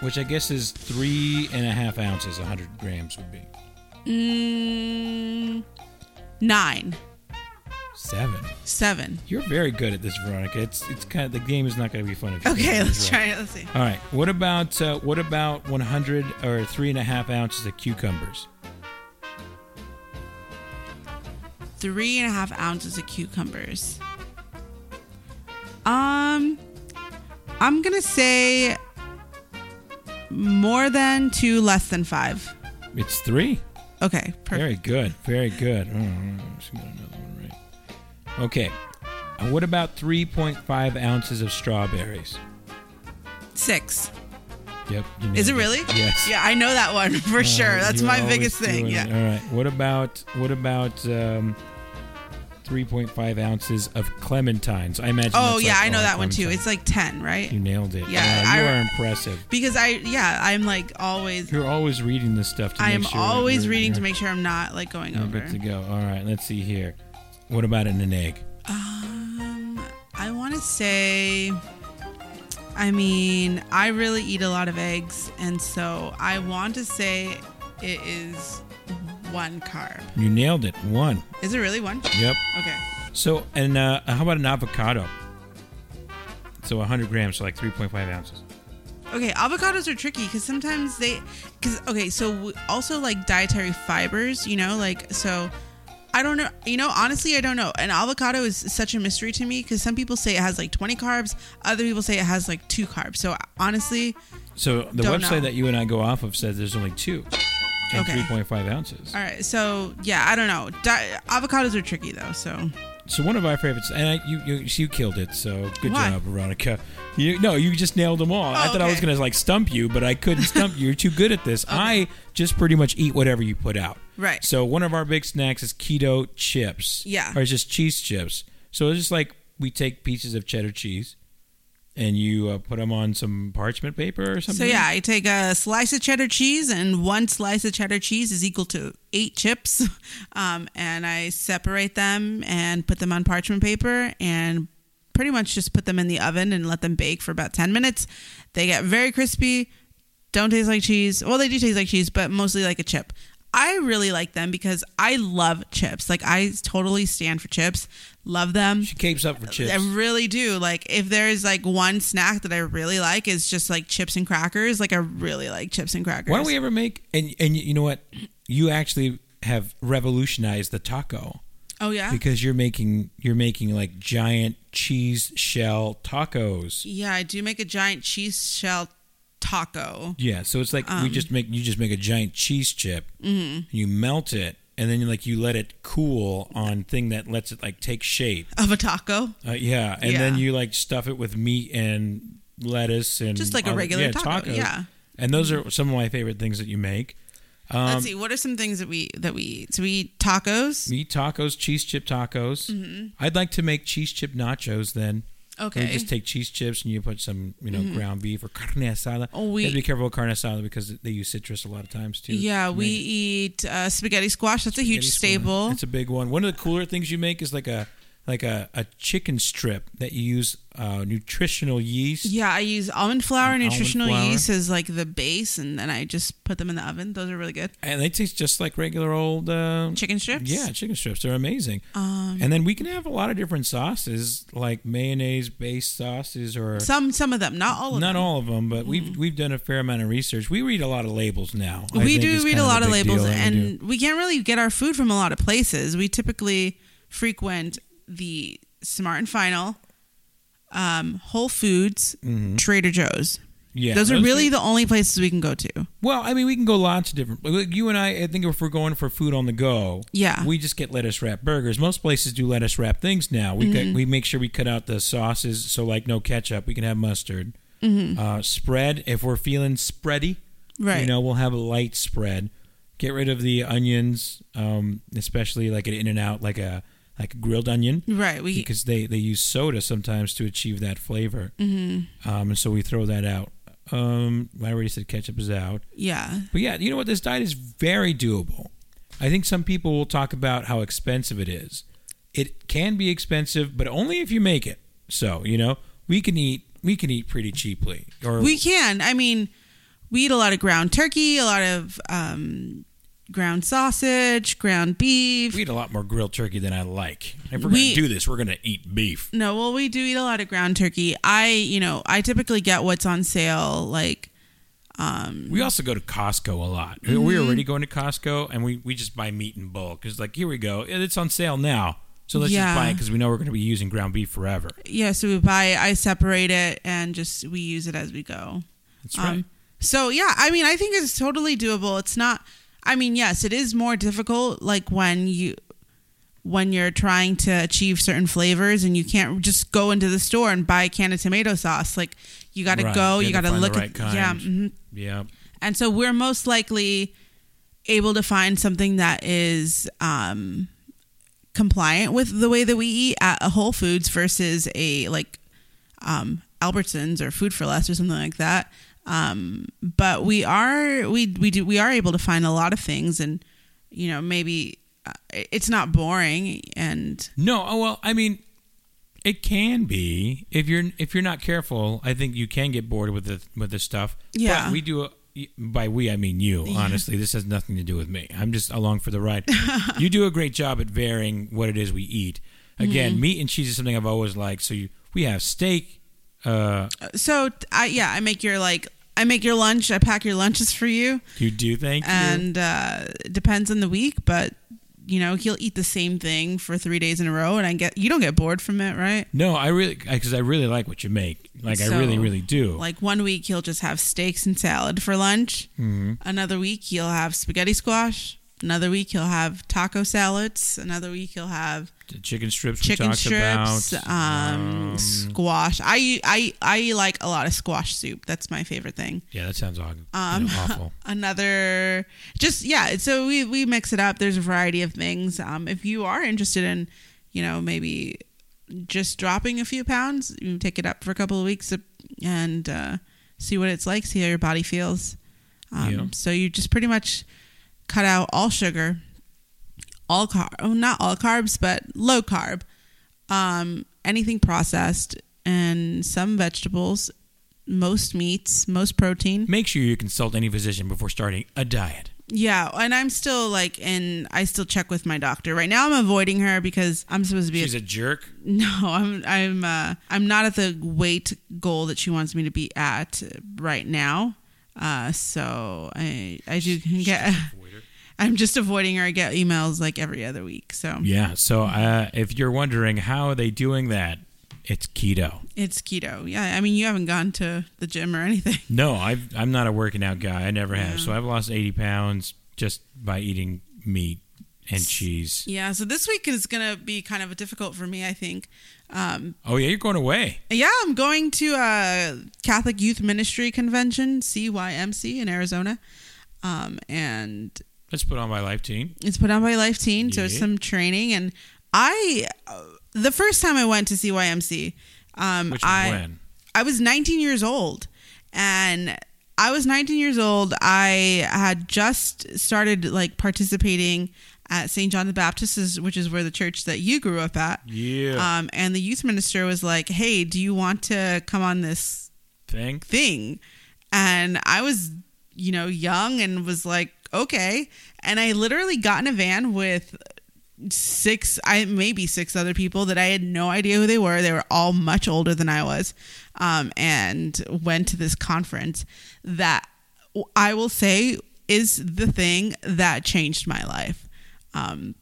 Which I guess is three and a half ounces. 100 grams would be Mm, nine. Seven. Seven. You're very good at this, Veronica. It's it's kind of the game is not going to be fun. If you Okay, let's try it. Let's see. All right. What about uh, what about 100 or three and a half ounces of cucumbers? Three and a half ounces of cucumbers. Um, I'm gonna say more than two, less than five. It's three. Okay, perfect. Very good. Very good. Oh, Okay. Uh, what about 3.5 ounces of strawberries? Six. Yep. you Is it really? Yes. Yeah, I know that one for Uh, sure. That's my biggest thing. Yeah. it. All right. What about what about um, 3.5 ounces of clementines? I imagine. Oh yeah, like I know that one too. It's like ten, right? you nailed it. Yeah, Wow, you I- are impressive. Because I yeah, I'm like always You're always reading this stuff. To I make am sure always reading to make sure I'm not like going over. good to go. All right. Let's see here. What about in an egg? Um, I want to say, I mean, I really eat a lot of eggs, and so I want to say it is one carb. You nailed it. One. Is it really one? Yep. Okay. So, and uh, how about an avocado? So 100 grams, so like 3.5 ounces. Okay, avocados are tricky because sometimes they, because okay, so also like dietary fibers, you know, like so. I don't know. You know, honestly, I don't know. An avocado is such a mystery to me because some people say it has like 20 carbs, other people say it has like two carbs. So honestly, So the website know. that you and I go off of says there's only two and Okay. 3.5 ounces. all right. So yeah, I don't know. Di- avocados are tricky though. So So one of our favorites, and I, you, you you killed it. So good Why? job, Veronica. You no, you just nailed them all. I Oh, thought I was gonna like stump you, but I couldn't stump you. You're too good at this. I just pretty much eat whatever you put out. Right. So one of our big snacks is keto chips. Yeah. Or it's just cheese chips. So it's just like we take pieces of cheddar cheese, and you uh, put them on some parchment paper or something. So yeah, I take a slice of cheddar cheese, and one slice of cheddar cheese is equal to eight chips, um, and I separate them and put them on parchment paper, and pretty much just put them in the oven and let them bake for about ten minutes. They get very crispy, don't taste like cheese. Well, they do taste like cheese, but mostly like a chip. I really like them because I love chips. Like I totally stand for chips. Love them. She capes up for chips. I really do. Like if there's like one snack that I really like is just like chips and crackers. Like I really like chips and crackers. Why don't we ever make and and you know what? You actually have revolutionized the taco Oh yeah. because you're making you're making like giant cheese shell tacos. yeah, I do make a giant cheese shell taco. Yeah, so it's like we Um. just make you just make a giant cheese chip. Mm-hmm. You melt it and then you like you let it cool on thing that lets it like take shape. Of a taco. Uh, yeah, and then you like stuff it with meat and lettuce and Just like a regular yeah, taco. tacos. Yeah. And those are some of my favorite things that you make. Um, Let's see. What are some things that we that we eat? So we eat tacos. Meat tacos, cheese chip tacos. Mm-hmm. I'd like to make cheese chip nachos then. Okay. Mm-hmm. You just take cheese chips and you put some, you know, ground beef or carne asada. Oh, we- you have to be careful with carne asada because they use citrus a lot of times too. yeah, we eat uh, spaghetti squash. That's a huge squash. staple. It's a big one. One of the cooler things you make is like a like a, a chicken strip that you use uh, nutritional yeast. yeah, I use almond flour and And nutritional flour. yeast as like the base, and then I just put them in the oven. Those are really good. And they taste just like regular old uh, Chicken strips. Yeah, chicken strips. They're amazing. Um, and then we can have a lot of different sauces, like mayonnaise based sauces or some some of them, not all of not them. all of them, but we've we've done a fair amount of research. We read a lot of labels now. We do read a lot of labels that we and we can't really get our food from a lot of places we typically frequent the smart and final um, Whole Foods, Trader Joe's. Mm-hmm. Yeah, those are really the only places we can go to. Well, I mean, we can go lots of different. Like you and I, I think if we're going for food on the go, Yeah. we just get lettuce wrap burgers. Most places do lettuce wrap things now. We Mm-hmm. cut, we make sure we cut out the sauces, so like no ketchup, we can have mustard. Uh, spread if we're feeling spready, Mm-hmm. Right. You know, we'll have a light spread. Get rid of the onions, um, especially like an In and Out, like a like a grilled onion, Right. We because they they use soda sometimes to achieve that flavor. Mm-hmm. Um, and so we throw that out. Um, I already said ketchup is out. yeah. But yeah, you know what? This diet is very doable. I think some people will talk about how expensive it is. It can be expensive, but only if you make it. So you know, we can eat we can eat pretty cheaply. Or We can. I mean, we eat a lot of ground turkey, a lot of um, ground sausage, ground beef. we eat a lot more grilled turkey than I like. If we're We- gonna do this, we're gonna eat beef. No, well, we do eat a lot of ground turkey. I, you know, I typically get what's on sale. Like, um, We also go to Costco a lot. Mm-hmm. We're already going to Costco, and we, we just buy meat in bulk. It's like here we go, it's on sale now, so let's Yeah. just buy it because we know we're going to be using ground beef forever. yeah, so we buy. I separate it and just we use it as we go. That's right. Um, so yeah, I mean, I think it's totally doable. It's not. I mean, yes, it is more difficult. Like when you when you're trying to achieve certain flavors and you can't just go into the store and buy a can of tomato sauce. Like you got to Right. go. You You, got to to look right at yeah. kind. mhm. yeah. And so we're most likely able to find something that is um, compliant with the way that we eat at a Whole Foods versus a like um, Albertsons or Food for Less or something like that. Um, but we are we we do we are able to find a lot of things, and you know maybe uh, it's not boring and No, oh, well, I mean, it can be if you're if you're not careful. I think you can get bored with the with this stuff. Yeah. but we do. A, by we, I mean you. Honestly, this has nothing to do with me. I'm just along for the ride. you do a great job at varying what it is we eat. Again, Mm-hmm. meat and cheese is something I've always liked. So you, we have steak. Uh, so I yeah I make your like I make your lunch I pack your lunches for you you do thank you. and uh, it depends on the week, but you know he'll eat the same thing for three days in a row, and I get you don't get bored from it, right? No, I really because I really like what you make. Like I really, really do. Like one week he'll just have steaks and salad for lunch. hmm Another week he'll have spaghetti squash. Another week he'll have taco salads. Another week he'll have The chicken strips chicken strips, about. um, Um, squash. I I I like a lot of squash soup. That's my favorite thing. yeah, that sounds Um, awful. another just yeah so we we mix it up there's a variety of things um if you are interested in you know maybe just dropping a few pounds you take it up for a couple of weeks and uh see what it's like see how your body feels um Yeah. so you just pretty much cut out all sugar all carb oh, not all carbs but low carb um anything processed and some vegetables most meats most protein Make sure you consult any physician before starting a diet. Yeah, and I'm still like and I still check with my doctor right now. I'm avoiding her because I'm supposed to be. She's a jerk. no, I'm. I'm. Uh, I'm not at the weight goal that she wants me to be at right now. Uh, so I. I do get. I'm just avoiding her. I get emails like every other week. So Yeah. So uh, if you're wondering how are they doing that, it's keto. it's keto. Yeah, I mean you haven't gone to the gym or anything. No, I've, I'm not a working out guy. I never have. So I've lost 80 pounds just by eating meat and cheese. Yeah, so this week is gonna be kind of difficult for me. I think. Um, Oh yeah, you're going away. Yeah, I'm going to a Catholic Youth Ministry Convention, CYMC, in Arizona. Um, and Let's put on my Life Teen. it's put on by Life Teen, so it's some training. And I, uh, the first time I went to CYMC, um, Which was I, when? I was 19 years old, and I was 19 years old. I had just started like participating at St. John the Baptist, which is where the church that you grew up at. Yeah. Um, and the youth minister was like, "Hey, do you want to come on this Thing. thing?" And I was, you know, young and was like, "Okay." And I literally got in a van with six, I maybe six other people that I had no idea who they were. They were all much older than I was, um, and went to this conference that I will say is the thing that changed my life. Um,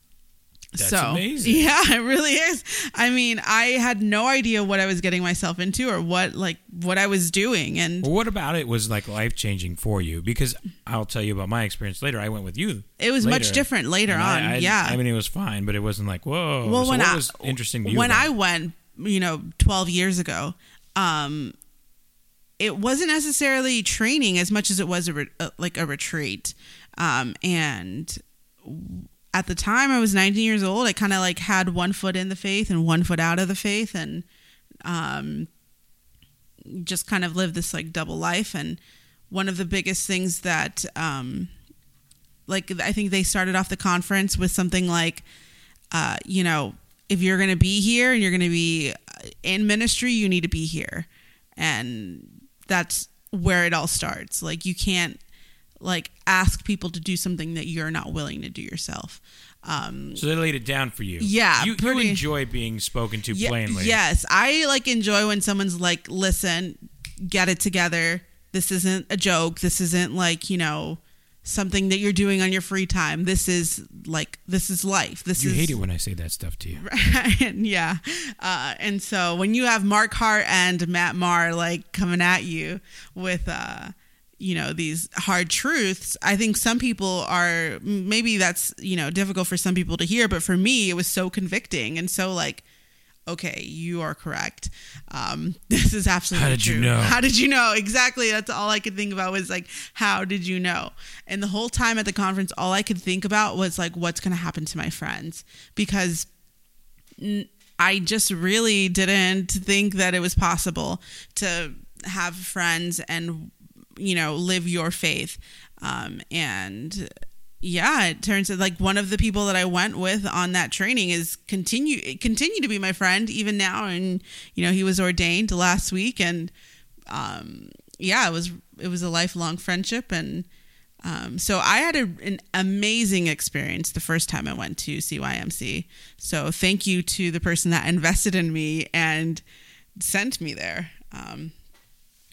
That's so amazing. yeah, it really is. I mean, I had no idea what I was getting myself into or what like what I was doing, and Well, what about it was like life changing for you? Because I'll tell you about my experience later. I went with you. it was much different later on. I, I- yeah, I mean, it was fine, but it wasn't like whoa. well, So when I was interesting to you when about I went, you know, twelve years ago, um, it wasn't necessarily training as much as it was a re- uh, like a retreat, um, and at the time I was 19 years old. I kind of like had one foot in the faith and one foot out of the faith, and um, just kind of lived this like double life. And one of the biggest things that, um, like, I think they started off the conference with something like, uh, you know, if you're going to be here and you're going to be in ministry, you need to be here. And that's where it all starts. Like, you can't like ask people to do something that you're not willing to do yourself. Um, So they laid it down for you. Yeah, you, you enjoy being spoken to Ye- plainly. Yes, I like enjoy when someone's like, "Listen, get it together. This isn't a joke. This isn't like you know something that you're doing on your free time. This is like this is life. This You is hate it when I say that stuff to you. and yeah. Uh, and so when you have Mark Hart and Matt Maher like coming at you with, uh, you know, these hard truths, I think some people are maybe that's, you know, difficult for some people to hear. But for me, it was so convicting and so like, okay, you are correct. Um, this is absolutely How did you true. know? How did you know? Exactly. That's all I could think about was like, how did you know? And the whole time at the conference, all I could think about was like, what's going to happen to my friends? Because I just really didn't think that it was possible to have friends and, you know, live your faith. Um, and yeah, it turns out like one of the people that I went with on that training is continue continue to be my friend even now, and you know he was ordained last week, and um, yeah, it was it was a lifelong friendship, and um, so I had a, an amazing experience the first time I went to CYMC. So thank you to the person that invested in me and sent me there. Um,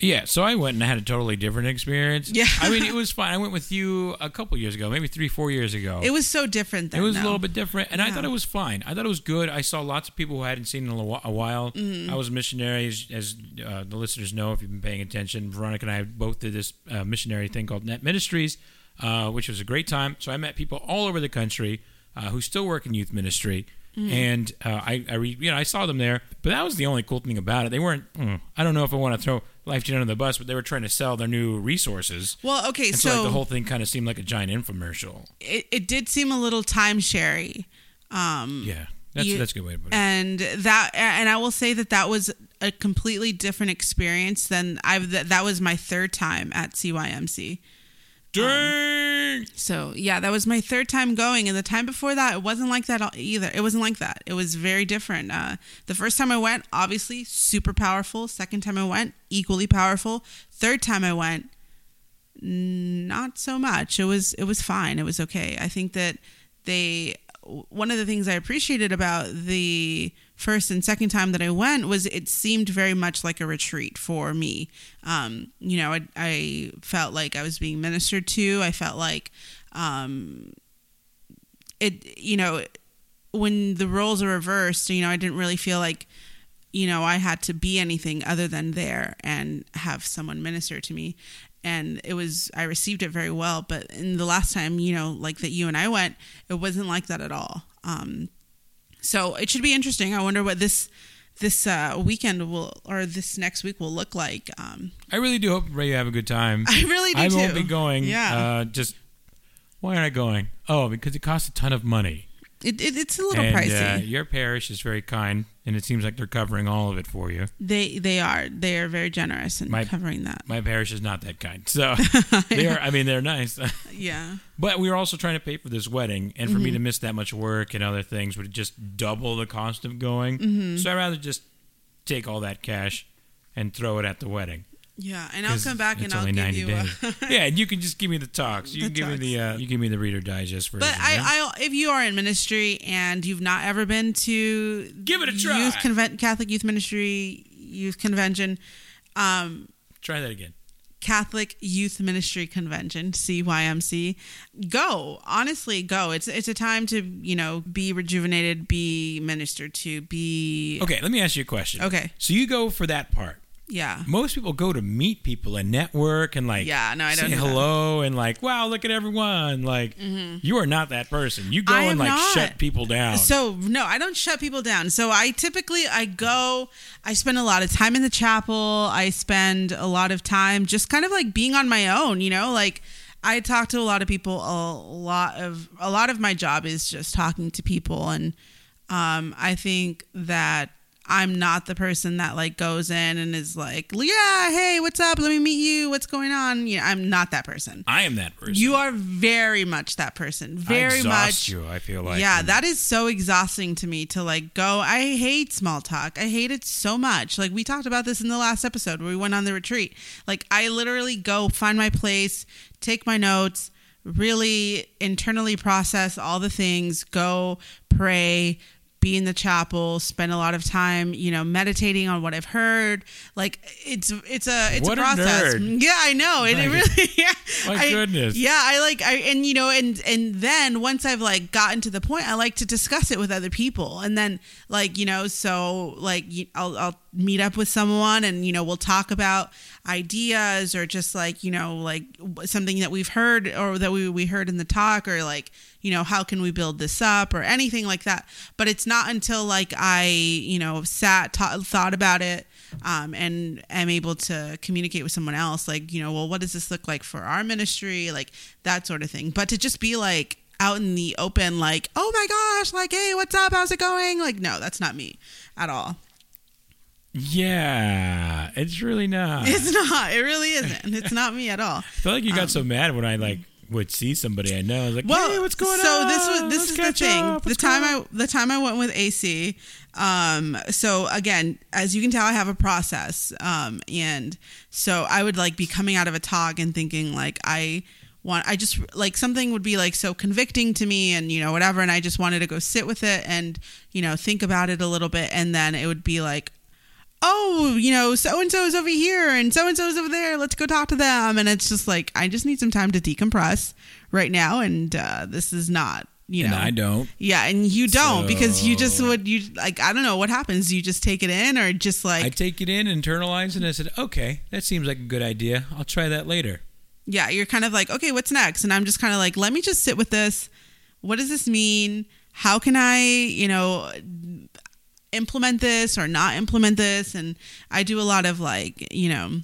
Yeah, so I went and I had a totally different experience. Yeah. I mean, it was fine. I went with you a couple years ago, maybe three, four years ago. it was so different. Then, It was a little bit different, and I thought it was fine. I thought it was good. I saw lots of people who I hadn't seen in a while. Mm-hmm. I was a missionary, as, as uh, the listeners know if you've been paying attention. Veronica and I both did this uh, missionary thing called Net Ministries, uh, which was a great time. So I met people all over the country uh, who still work in youth ministry. Mm-hmm. And uh, I, I re, you know, I saw them there, but that was the only cool thing about it. They weren't. mm, I don't know if I want to throw Life Teen under the bus, but they were trying to sell their new resources. Well, okay, And so, so, like, the whole thing kind of seemed like a giant infomercial. it, it did seem a little timeshare um Yeah, that's You- that's a good way to put it. and that and i will say that that was a completely different experience than i've that was my third time at cymc Dang! so yeah that was my third time going and the time before that it wasn't like that either. It wasn't like that. It was very different. Uh, the first time i went obviously super powerful. Second time i went equally powerful. Third time i went not so much. It was it was fine. It was okay. I think that they one of the things i appreciated about the first and second time that i went was it seemed very much like a retreat for me. Um, you know I, I felt like i was being ministered to. I felt like um, it you know when the roles are reversed you know i didn't really feel like you know i had to be anything other than there and have someone minister to me and it was i received it very well but in the last time you know like that you and i went it wasn't like that at all um so it should be interesting i wonder what this this uh weekend will or this next week will look like um I really do hope Ray you have a good time. i really do I too. won't be going. yeah Uh, just why aren't I going? Oh, because it costs a ton of money. It, it, it's a little and, pricey Uh, your parish is very kind, and it seems like they're covering all of it for you. they they are they are very generous in My- covering that My parish is not that kind, so they are. I mean, they're nice, yeah but we were also trying to pay for this wedding, and for Mm-hmm. me to miss that much work and other things would just double the cost of going. Mm-hmm. So I'd rather just take all that cash and throw it at the wedding. Yeah and I'll come back and i'll give 90 you days. a, yeah, and you can just give me the talks. You The can give me the uh, you give me the Reader Digest version. But yeah? I, I, if you are in ministry and you've not ever been to Give it a try. youth convent, Catholic Youth Ministry Youth Convention, um, try that again. Catholic Youth Ministry Convention, CYMC. Go. Honestly, go. It's it's a time to, you know, be rejuvenated, be ministered to, be Okay, let me ask you a question. Okay. So you go for that part. Yeah. Most people go to meet people and network and like Yeah, no, I don't say do that. hello and like wow look at everyone like you are not that person you go Mm-hmm. I and like not. shut people down So no, I don't shut people down. So I typically I go, I spend a lot of time in the chapel. I spend a lot of time just kind of like being on my own, you know, like I talk to a lot of people a lot of a lot of my job is just talking to people and um I think that I'm not the person that like goes in and is like, "Yeah, hey, what's up? Let me meet you. What's going on?" You know, I'm not that person. I am that person You are very much that person. Very I much. you I feel like yeah, and- that is so exhausting to me to like go. I hate small talk. I hate it so much. Like we talked about this in the last episode where we went on the retreat. Like I literally go find my place, take my notes, really internally process all the things, go pray, be in the chapel, spend a lot of time, you know, meditating on what I've heard. Like it's it's a it's What a a process. nerd. Yeah, I know. And it really yeah. My I- goodness. Yeah, I like I and you know and and then once I've like gotten to the point, I like to discuss it with other people, and then like you know, so like I'll I'll meet up with someone, and you know we'll talk about ideas or just like you know like something that we've heard or that we we heard in the talk or like you know how can we build this up or anything like that. But it's not until like I you know sat thought about it um, and am able to communicate with someone else like you know well what does this look like for our ministry? Like that sort of thing. But to just be like out in the open like oh my gosh like hey what's up? How's it going? Like no that's not me at all yeah it's really not. It's not. It really isn't. It's not me at all. I feel like you got so mad when I like would see somebody I know. I was like well hey what's going so on this was this Let's is the thing. the time i the time i went with ac um so again as you can tell i have a process um and so i would like be coming out of a talk and thinking like i want i just like something would be like so convicting to me and you know whatever and i just wanted to go sit with it and you know think about it a little bit and then it would be like oh, you know, so and so is over here and so and so is over there. Let's go talk to them. And it's just like, I just need some time to decompress right now. And uh, this is not, you and know. I don't Yeah, and you don't because you just would you like I don't know what happens. You just take it in or just like I take it in internalize it and I said okay that seems like a good idea I'll try that later yeah, you're kind of like, okay, what's next? And I'm just kind of like, let me just sit with this. What does this mean? How can I, you know, implement this or not implement this? And I do a lot of like, you know,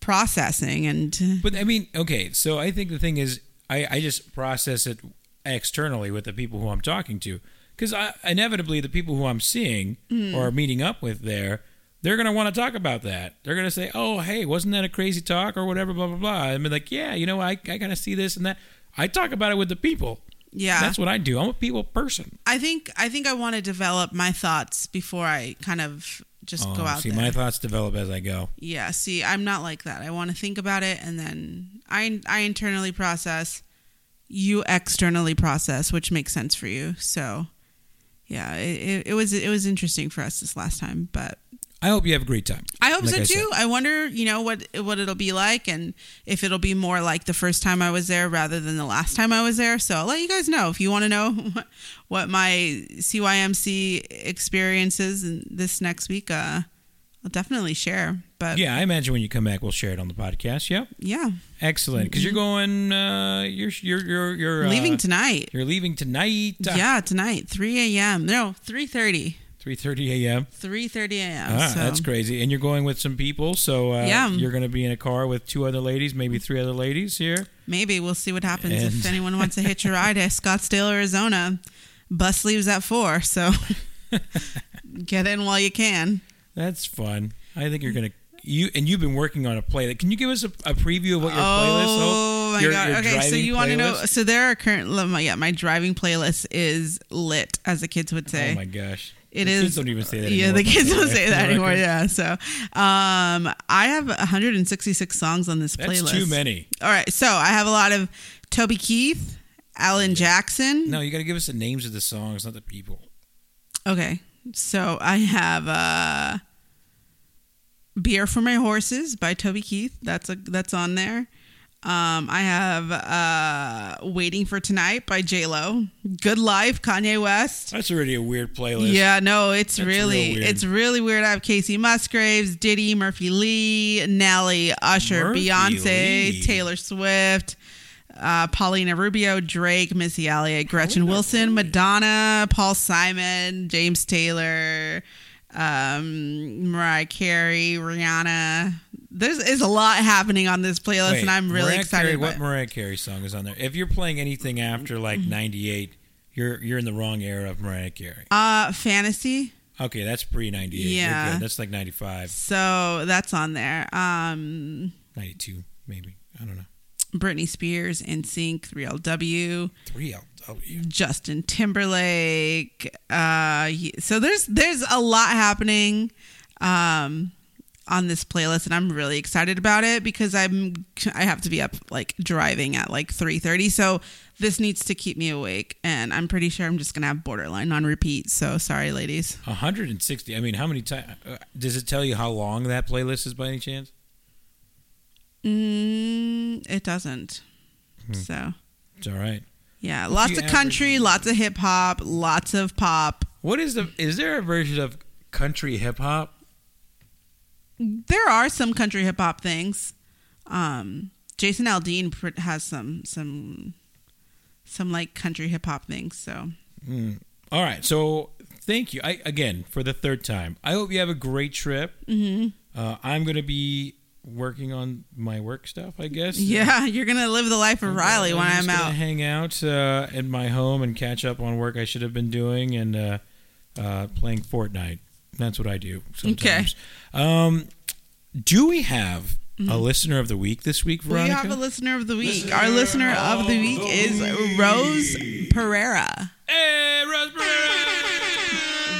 processing and But I mean, okay, so I think the thing is, I, I just process it externally with the people who I'm talking to. Because inevitably, the people who I'm seeing mm. or meeting up with there, they're going to want to talk about that. They're going to say, oh, hey, wasn't that a crazy talk or whatever, blah, blah, blah. And be like, yeah, you know, I, I got to see this and that. I talk about it with the people. Yeah. That's what I do. I'm a people person. I think I think I want to develop my thoughts before I kind of just Oh, go out see, there. my thoughts develop as I go. Yeah, see, I'm not like that. I want to think about it and then I I internally process, you externally process, which makes sense for you. So, yeah, it, it, it was it was interesting for us this last time, but I hope you have a great time. I hope Like so I too. I wonder, you know, what what it'll be like and if it'll be more like the first time I was there rather than the last time I was there. So, I'll let you guys know if you want to know what, my CYMC experience is this next week. Uh, I'll definitely share. But Yeah, I imagine when you come back, we'll share it on the podcast. Yep. yeah. Excellent. Because you're going, uh, you're, you're, you're, you're uh, leaving tonight. You're leaving tonight. Yeah, tonight, 3 a.m. No, 3.30. 3:30 a.m. 3.30 a.m. Ah, so. that's crazy. And you're going with some people, so uh, Yeah. you're going to be in a car with two other ladies, maybe three other ladies here. Maybe we'll see what happens if anyone wants to hitch a ride to Scottsdale, Arizona. Bus leaves at 4, so get in while you can. That's fun. I think you're going to you and you've been working on a play. Can you give us a, a preview of what your playlist? Oh my Your- god! your okay, so you want to know? So there are current. Yeah, my driving playlist is lit, as the kids would say. Oh my gosh! It the is. Kids don't even say that. Yeah, anymore, the kids don't say that anymore. Yeah. So, um, I have 166 songs on this That's playlist. too many. All right, so I have a lot of Toby Keith, Alan Jackson. No, you got to give us the names of the songs, not the people. Okay, so I have uh, Beer for My Horses by Toby Keith. That's a that's on there. Um, I have uh, Waiting for Tonight by J Lo. Good Life, Kanye West. That's already a weird playlist. Yeah, no, it's That's really real it's really weird. I have Kacey Musgraves, Diddy, Murphy Lee, Nelly, Usher, Murphy Beyonce, Lee. Taylor Swift, uh, Paulina Rubio, Drake, Missy Elliott, Gretchen Paulina Wilson, Rubio. Madonna, Paul Simon, James Taylor, um, Mariah Carey, Rihanna. There's is a lot happening on this playlist, Wait, and I'm really Mariah excited. Carey, what. Mariah Carey song is on there? If you're playing anything after like Mm-hmm. '98, you're you're in the wrong era of Mariah Carey. uh, Fantasy. Okay, that's pre '98. Yeah. that's like '95, So that's on there. Um, '92, maybe. I don't know. Britney Spears, NSYNC, 3LW, Three LW. Justin Timberlake. Uh, so there's there's a lot happening um, on this playlist, and I'm really excited about it because I'm I have to be up like driving at like 3:30. So this needs to keep me awake, and I'm pretty sure I'm just gonna have Borderline on repeat. So sorry, ladies. 160. I mean, how many times? Uh, does it tell you how long that playlist is by any chance? Mm, it doesn't. Hmm. So It's all right. yeah, What's lots of country, average- lots of hip hop, lots of pop. What is the? Is there a version of country hip hop? There are some country hip hop things. Um, Jason Aldean pr- has some some some like country hip hop things. So Mm. All right. So thank you. I again for the third time. I hope you have a great trip. mhm. Uh, I'm gonna be working on my work stuff. I guess. yeah, you're gonna live the life of Riley when just I'm gonna out. Hang out uh, at my home and catch up on work I should have been doing and uh, uh, playing Fortnite. That's what I do sometimes. Um, do we have a listener of the week this week, Mm-hmm. We have a listener of the week. Our listener of the week is Rose Pereira. hey, Rose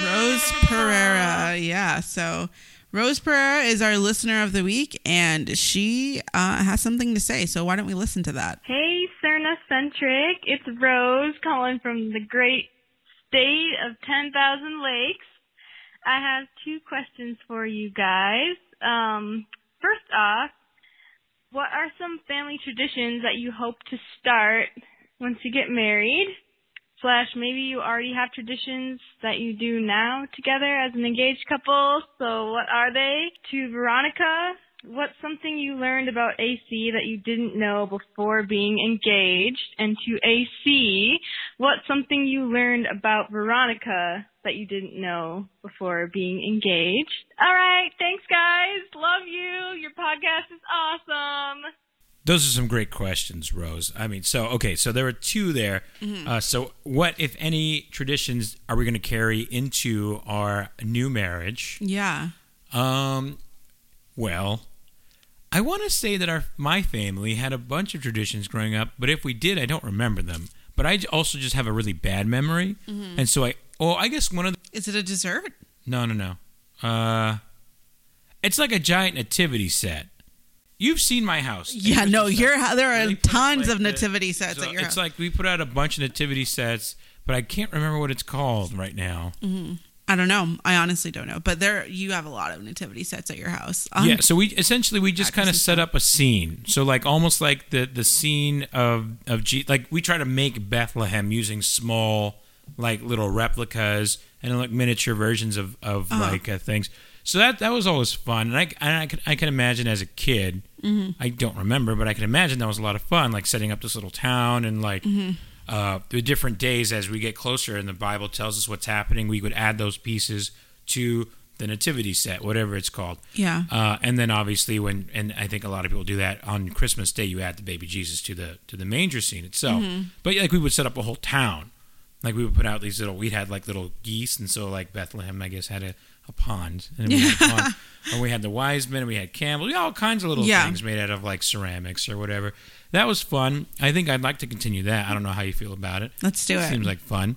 Rose Pereira. Yeah. So Rose Pereira is our listener of the week, and she uh, has something to say. So why don't we listen to that? Hey, Cerna Centric. It's Rose calling from the great state of 10,000 lakes. I have two questions for you guys. Um, first off, what are some family traditions that you hope to start once you get married? Slash, maybe you already have traditions that you do now together as an engaged couple. So what are they? To Veronica, what's something you learned about AC that you didn't know before being engaged? And to AC, what's something you learned about Veronica that you didn't know before being engaged? All right, thanks guys. Love you. Your podcast is awesome. Those are some great questions, Rose. I mean, so okay, so there are two there. Uh, so, what, if any, traditions are we going to carry into our new marriage? Yeah. Um, well, I want to say that our my family had a bunch of traditions growing up, but if we did, I don't remember them. But I also just have a really bad memory, and so I. Oh, I guess one of the Is it a dessert? no, no, no. Uh, it's like a giant nativity set. You've seen my house. Yeah, no, your there are tons like of nativity sets so at your it's house. like we put out a bunch of nativity sets, but I can't remember what it's called right now. I don't know. I honestly don't know. But there, you have a lot of nativity sets at your house. Um, yeah, so we essentially we just kind of set up a scene. So like almost like the the scene of of G, like we try to make Bethlehem using small like little replicas and like miniature versions of of Uh-huh. like uh, things. So that that was always fun, and I and I can I can imagine as a kid, Mm-hmm. I don't remember, but I can imagine that was a lot of fun, like setting up this little town and like. Mm-hmm. Uh, the different days as we get closer and the Bible tells us what's happening, we would add those pieces to the nativity set, whatever it's called. Yeah. Uh, and then obviously when and I think a lot of people do that on Christmas Day, you add the baby Jesus to the to the manger scene itself. But like we would set up a whole town. Like we would put out these little we had like little geese and so like Bethlehem I guess had a, a pond. And we had pond. and we had the wise men and we had camels, all kinds of little Yeah. things made out of like ceramics or whatever. That was fun. I think I'd like to continue that. I don't know how you feel about it. Let's do it. Seems like fun.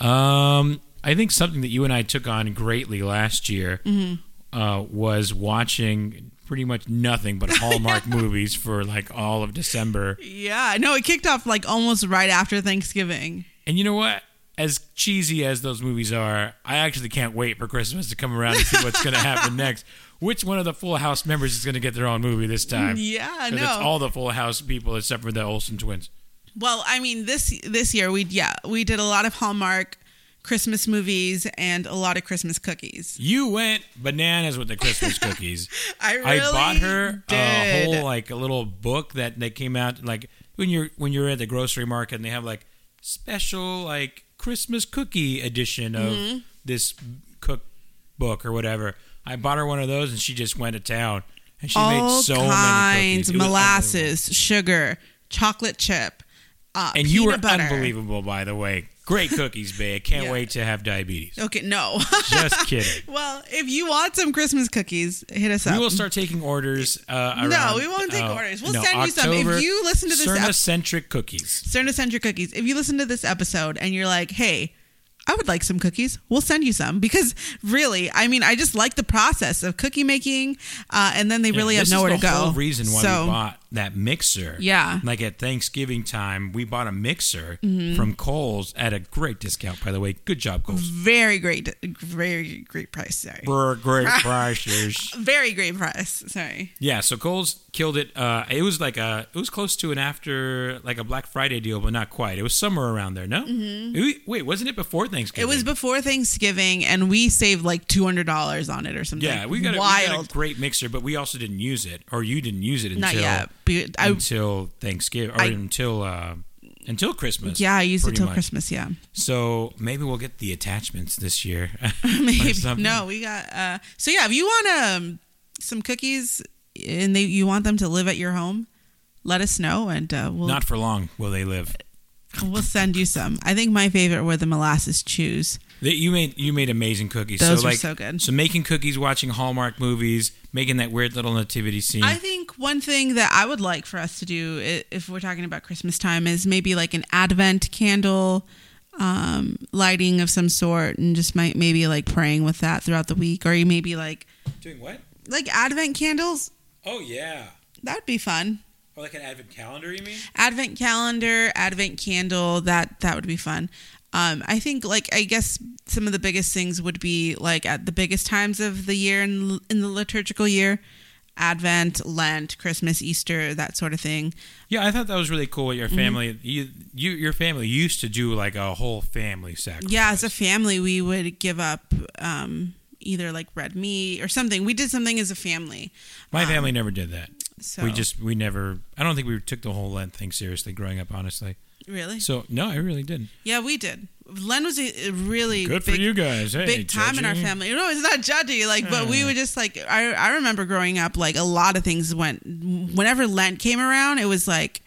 Um, I think something that you and I took on greatly last year Mm-hmm. uh, was watching pretty much nothing but Hallmark movies for like all of December. Yeah. No, it kicked off like almost right after Thanksgiving. And you know what? As cheesy as those movies are, I actually can't wait for Christmas to come around and see what's going to happen next. Which one of the Full House members is going to get their own movie this time? Mm, yeah, no. It's all the Full House people except for the Olsen twins. Well, I mean this this year we yeah we did a lot of Hallmark Christmas movies and a lot of Christmas cookies. You went bananas with the Christmas cookies. I really I bought her a whole like a little book that they came out like when you're when you're at the grocery market and they have like special like Christmas cookie edition of Mm-hmm. this cookbook or whatever. I bought her one of those and she just went to town and she all made so many cookies. Molasses, sugar, chocolate chip, uh, and you were butter. unbelievable by the way. Great cookies, babe. I can't Yeah. wait to have diabetes. Okay, no. Just kidding. well, if you want some Christmas cookies, hit us up. We will start taking orders. Uh, No, we won't take uh, orders. We'll no, send you some. If you listen to this ep- Cerna-centric cookies. Cerna-centric cookies. If you listen to this episode and you're like, hey, I would like some cookies, we'll send you some because really, I mean, I just like the process of cookie making, uh, and then they really have nowhere to go. Whole reason why so, we bought that mixer. Yeah. Like at Thanksgiving time, we bought a mixer Mm-hmm. from Kohl's at a great discount. By the way, good job, Kohl's. very great, very great price. Sorry, For great prices. very great price. Sorry. Yeah, so Kohl's killed it. Uh, it was like a, it was close to an after like a Black Friday deal, but not quite. It was somewhere around there. No, It- wait, wasn't it before Thanksgiving? Mm-hmm. It was before Thanksgiving, and we saved like two hundred dollars on it or something. Yeah, we got, a, we got a great mixer, but we also didn't use it, or you didn't use it until Not yet. Be- I, until Thanksgiving or I- until uh, until Christmas. yeah, I used it till much. Christmas. Yeah, So maybe we'll get the attachments this year. Maybe. No, we got. uh So yeah, if you want um, some cookies and they you want them to live at your home, let us know and uh, we'll Not for long will they live. we'll send you some. I think my favorite were the molasses chews. They, you made you made amazing cookies. Those so were like so good. So making cookies, watching Hallmark movies, making that weird little nativity scene. I think one thing that I would like for us to do, if we're talking about Christmas time, is maybe like an Advent candle um, lighting of some sort, and just might maybe like praying with that throughout the week, or you maybe like Doing what? like Advent candles. Oh yeah. That would be fun. Or like an advent calendar, you mean? Advent calendar, Advent candle. That that would be fun. Um, I think like I guess some of the biggest things would be like at the biggest times of the year in in the liturgical year, Advent, Lent, Christmas, Easter, that sort of thing. Yeah, I thought that was really cool. With Mm-hmm. your family, you, you, your family used to do like a whole family sacrifice. Yeah, as a family, we would give up um, either like red meat or something. We did something as a family. My Um, family never did that. So We just we never. I don't think we took the whole Lent thing seriously growing up. Honestly, really, so no, I really didn't. yeah, we did. Lent was a, really Good big, for you guys. Hey, big time in our family. No, it's not judgy. Like, but we would just like I I remember growing up. Like a lot of things went. Whenever Lent came around, it was like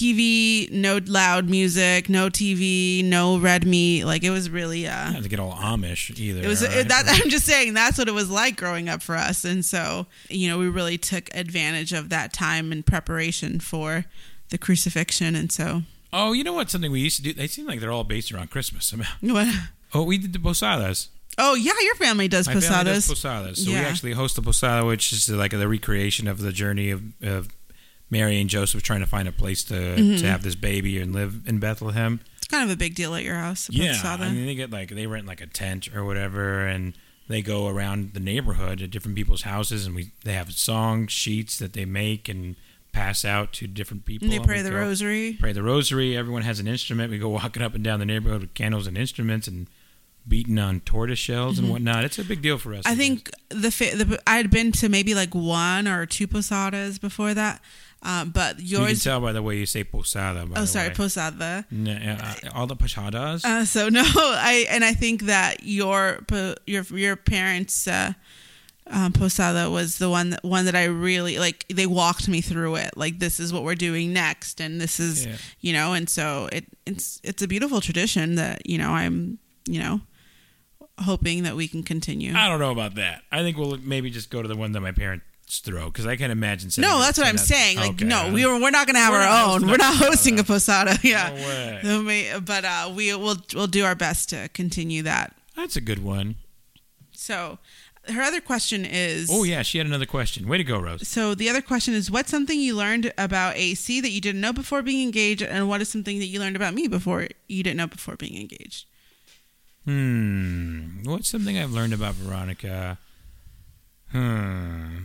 TV, no loud music, no TV, no red meat. Like it was really uh Not to get all Amish either. It was all right? that. I'm just saying that's what it was like growing up for us, and so you know we really took advantage of that time in preparation for the crucifixion, and so Oh, you know what? Something we used to do. They seem like they're all based around Christmas what? Oh, we did the posadas. Oh yeah, your family does My family does posadas. posadas. So we actually host a posada, which is like the recreation of the journey of, of Mary and Joseph trying to find a place to Mm-hmm. to have this baby and live in Bethlehem. It's kind of a big deal at your house. Yeah, posada. I mean they get like they rent like a tent or whatever, and they go around the neighborhood at different people's houses, and we they have song sheets that they make and pass out to different people. and they pray the rosary. Pray the rosary. Everyone has an instrument. We go walking up and down the neighborhood with candles and instruments and beating on tortoise shells and whatnot. It's a big deal for us. Mm-hmm. I think the, the I had been to maybe like one or two posadas before that, um, but you can yours. tell by the way you say posada. Oh, sorry, way. posada. No, uh, all the posadas. Uh, so no, I and I think that your your your parents' uh, um, posada was the one that one that I really like. They walked me through it. Like this is what we're doing next, and this is Yeah. you know, and so it it's it's a beautiful tradition that you know I'm you know hoping that we can continue. I don't know about that. I think we'll maybe just go to the one that my parents throw because I can imagine. no, that's what I'm saying. Like, Okay. no, we were, we're not going to have We're our own. We're not hosting a posada. Yeah, No way. But uh, we will we'll do our best to continue that. That's a good one. So, her other question is Oh yeah, she had another question. Way to go, Rose. So the other question is what's something you learned about AC that you didn't know before being engaged and what is something that you learned about me before you didn't know before being engaged? Hmm. What's something I've learned about Veronica? Hmm.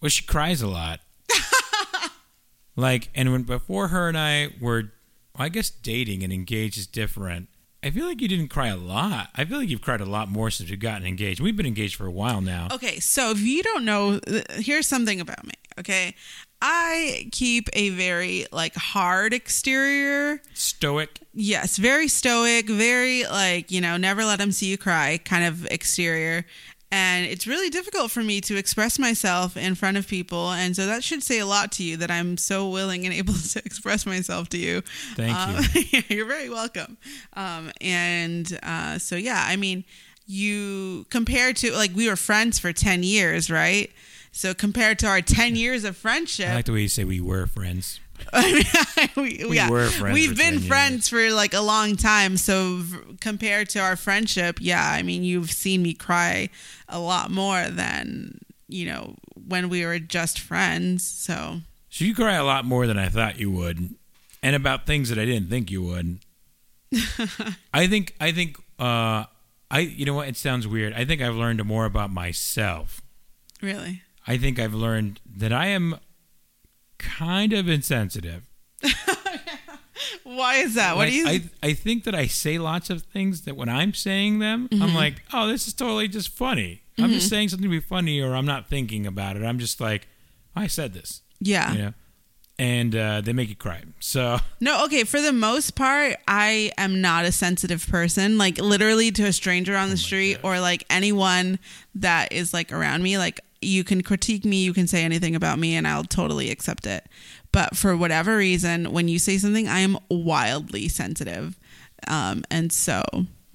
Well, she cries a lot. like, and when before her and I were, well, I guess dating and engaged is different. I feel like you didn't cry a lot. I feel like you've cried a lot more since we've gotten engaged. We've been engaged for a while now. Okay, so if you don't know, here's something about me, okay? I keep a very like hard exterior. Stoic. Yes, very stoic, very like, you know, never let them see you cry kind of exterior. And it's really difficult for me to express myself in front of people. And so that should say a lot to you that I'm so willing and able to express myself to you. Thank Um, you. you're very welcome. Um, and uh, so, yeah, I mean, you compared to like we were friends for 10 years, right? So compared to our 10 years of friendship, I like the way you say we were friends. We, We yeah, were friends We've been 10 years. friends for like a long time. So v- compared to our friendship, yeah, I mean, you've seen me cry a lot more than you know when we were just friends. So So you cry a lot more than I thought you would, and about things that I didn't think you would. I think I think uh, I you know what? It sounds weird. I think I've learned more about myself. really, I think I've learned that I am kind of insensitive. why is that? What Like, do you? I I think that I say lots of things that when I'm saying them, Mm-hmm. I'm like, oh, this is totally just funny. I'm just saying something to be funny, or I'm not thinking about it. I'm just like, I said this, yeah. you know, and uh, they make you cry. So No, okay. For the most part, I am not a sensitive person. Like literally to a stranger Oh on the street or like anyone that is like around me. Like you can critique me, you can say anything about me, and I'll totally accept it. But for whatever reason, when you say something, I am wildly sensitive, um, and so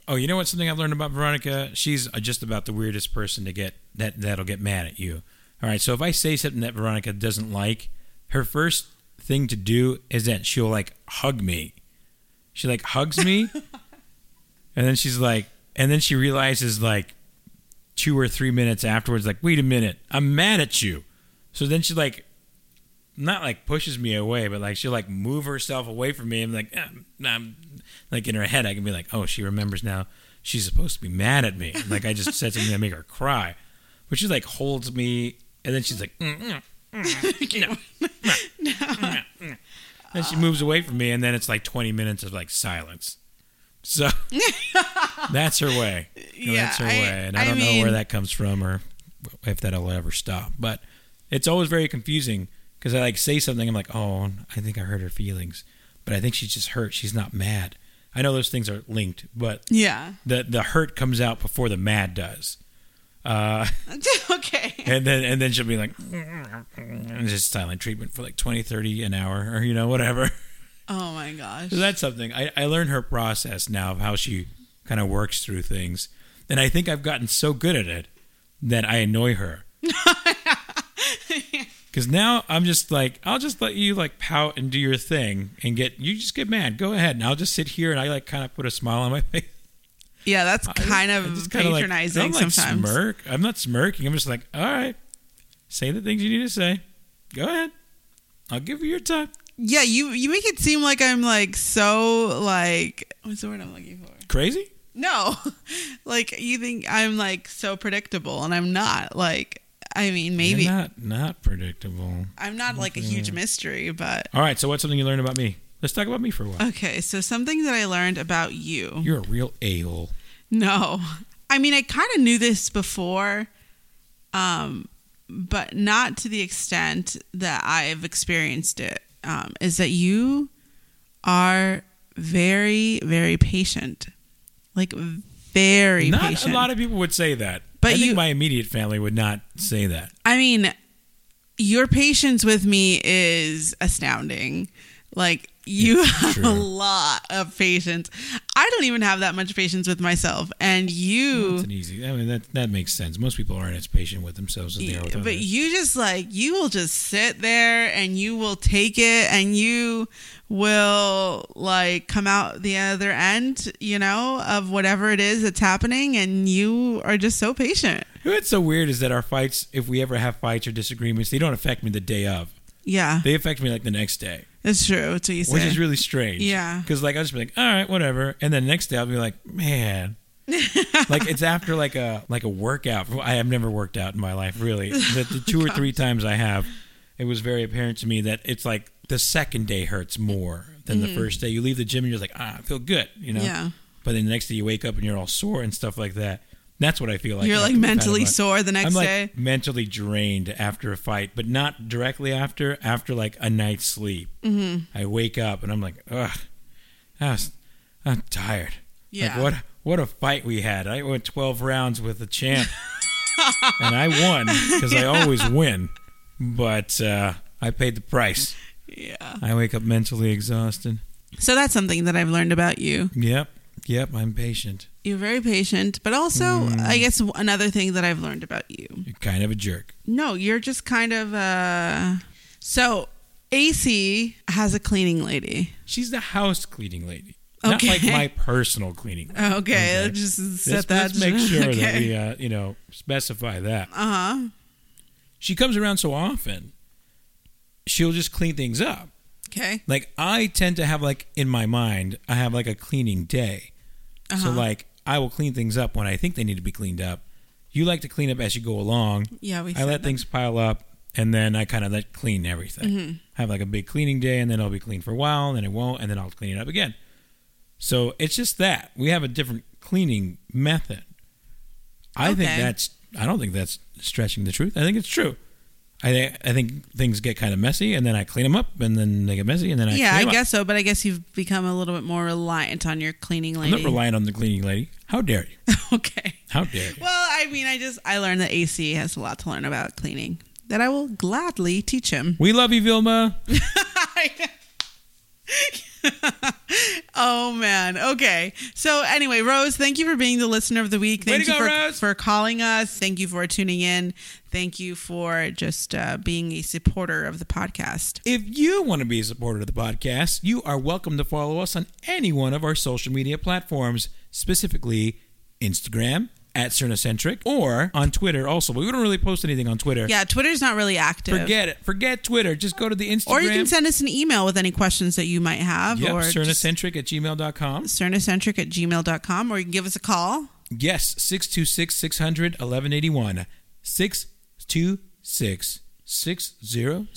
Oh, you know what? Something I've learned about Veronica. She's uh, just about the weirdest person to get that that'll get mad at you. All right. So if I say something that Veronica doesn't like, her first thing to do is that she'll like hug me. She like hugs me, and then she's like, and then she realizes like two or three minutes afterwards, like, wait a minute, I'm mad at you. So then she like, not like pushes me away, but like she'll like move herself away from me. and like, ah, I'm like in her head, I can be like, oh, she remembers now. She's supposed to be mad at me. Like I just said something that make her cry, but she like holds me, and then she's like, mm, mm, mm, no, mm. and she moves away from me, and then it's like twenty minutes of like silence. So that's her way. Yeah, that's her I- way, and I, I don't know where that comes from or if that'll ever stop. But it's always very confusing because I like say something, I'm like, oh, I think I hurt her feelings, but I think she's just hurt. She's not mad. I know those things are linked, but yeah. the the hurt comes out before the mad does. Uh, okay. and then and then she'll be like, and just silent treatment for like 20, 30 an hour, or you know whatever. Oh my gosh. So that's something I, I learned her process now of how she kind of works through things, and I think I've gotten so good at it that I annoy her. Because now I'm just like I'll just let you like pout and do your thing and get you just get mad. Go ahead, and I'll just sit here and I like kind of put a smile on my face. yeah, that's kind I of like- patronizing I don't, like, sometimes. Smirk. I'm not smirking. I'm just like, all right, say the things you need to say. Go ahead. I'll give you your time. Yeah, you you make it seem like I'm like so like what's the word I'm looking for? Crazy? No. like you think I'm like so predictable and I'm not. Like I mean maybe You're not not predictable. I'm not like a huge mystery, but All right. So what's something you learned about me? Let's talk about me for a while. okay, so something that I learned about you. You're a real a hole. No. I mean, I kind of knew this before, um, but not to the extent that I've experienced it. Um, is that you are very, very patient. Like, very Not patient. a lot of people would say that. But I think you- my immediate family would not say that. I mean, your patience with me is astounding. Like you have true. a lot of patience. I don't even have that much patience with myself, and you. It's an easy. I mean, that that makes sense. Most people aren't as patient with themselves as they are with but others. you just like you will just sit there and you will take it and you will like come out the other end you know of whatever it is that's happening and you are just so patient What's so weird is that our fights, if we ever have fights or disagreements, they don't affect me the day of. Yeah, They affect me like the next day, it's true. It's what you which is really strange. Yeah. Because like I'll just be like, all right, whatever, and then the next day I'll be like, man. like it's after like a like a workout. I have never worked out in my life, really. The, the two or three times I have, it was very apparent to me that it's like the second day hurts more than the first day. You leave the gym and you're like, ah, I feel good, you know. Mm-hmm. Yeah. But then the next day you wake up and you're all sore and stuff like that. That's what I feel like. You're like we've had a mentally sore the next I'm like day. mentally drained after a fight, but not directly after. After like a night's sleep, mm-hmm. I wake up and I'm like, ugh, was, I'm tired. Yeah. Like what? What a fight we had! I went 12 rounds with the champ, and I won because I always win. But uh, I paid the price. Yeah. I wake up mentally exhausted. So that's something that I've learned about you. Yep, yep. I'm patient. You're very patient, but also, Mm. I guess another thing that I've learned about you. You're kind of a jerk. No, you're just kind of uh So, AC has a cleaning lady. She's the house cleaning lady, not like my personal cleaning. lady. Okay, Okay. just set Let's, that. let's make sure that we, uh, you know, specify that. Uh huh. She comes around so often, she'll just clean things up. Okay. Like I tend to have like in my mind, I have like a cleaning day. So Uh-huh. like I will clean things up when I think they need to be cleaned up. You like to clean up as you go along. Yeah, we. I let that. things pile up and then I kind of let clean everything. Mm-hmm. Have like a big cleaning day and then it'll be clean for a while and then it won't and then I'll clean it up again. So it's just that we have a different cleaning method. I think that's I don't think that's stretching the truth. I think it's true. I think I think things get kind of messy and then I clean them up and then they get messy and then I Yeah, clean I 'em up. guess so, but I guess you've become a little bit more reliant on your cleaning lady. I'm not relying on the cleaning lady. How dare you? okay. How dare you? Well, I mean, I just I learned that AC has a lot to learn about cleaning that I will gladly teach him. We love you, Vilma. oh man. Okay. So anyway, Rose, thank you for being the listener of the week. Thank you go, for, Rose. for calling us. Thank you for tuning in. Thank you for just uh, being a supporter of the podcast. If you want to be a supporter of the podcast, you are welcome to follow us on any one of our social media platforms, specifically Instagram at Cerna Centric or on Twitter also. But we don't really post anything on Twitter. Yeah, Twitter's not really active. Forget it. Forget Twitter. Just go to the Instagram. Or you can send us an email with any questions that you might have. yep, or just cernacentric at gmail.com. Cerna Centric at gmail.com. Or you can give us a call. Yes, 626 600 1181. 626 600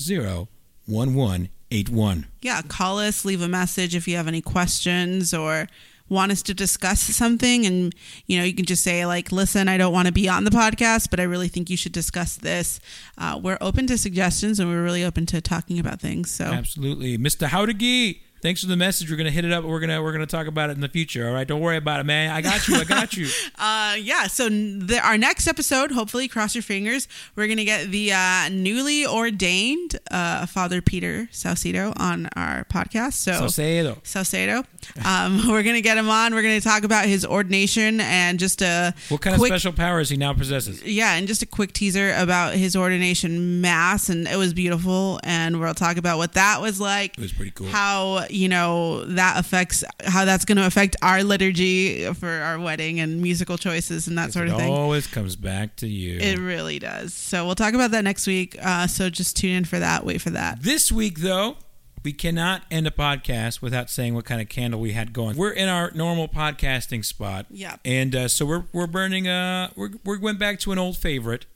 1181. yeah, call us, leave a message if you have any questions or want us to discuss something. And, you know, you can just say, like, listen, I don't want to be on the podcast, but I really think you should discuss this. Uh, we're open to suggestions and we're really open to talking about things. So, Absolutely. Mr. Howdigi, thanks for the message. We're gonna hit it up. We're gonna we're gonna talk about it in the future. All right. Don't worry about it, man. I got you. I got you. uh, yeah, so the, our next episode, hopefully, cross your fingers, we're going to get the uh, newly ordained uh, Father Peter Saucedo on our podcast. So, Saucedo. Saucedo. Um, we're going to get him on. We're going to talk about his ordination and just a What kind quick, of special powers he now possesses? yeah, and just a quick teaser about his ordination mass, and it was beautiful. And we'll talk about what that was like. It was pretty cool. How you know that affects how that's going to affect our liturgy for our wedding and musical choices and that sort of thing. always comes back to you. It really does. So we'll talk about that next week. Uh, so just tune in for that. Wait for that. This week, though, we cannot end a podcast without saying what kind of candle we had going. We're in our normal podcasting spot. Yeah. And uh, so we're we're burning a we're we went back to an old favorite,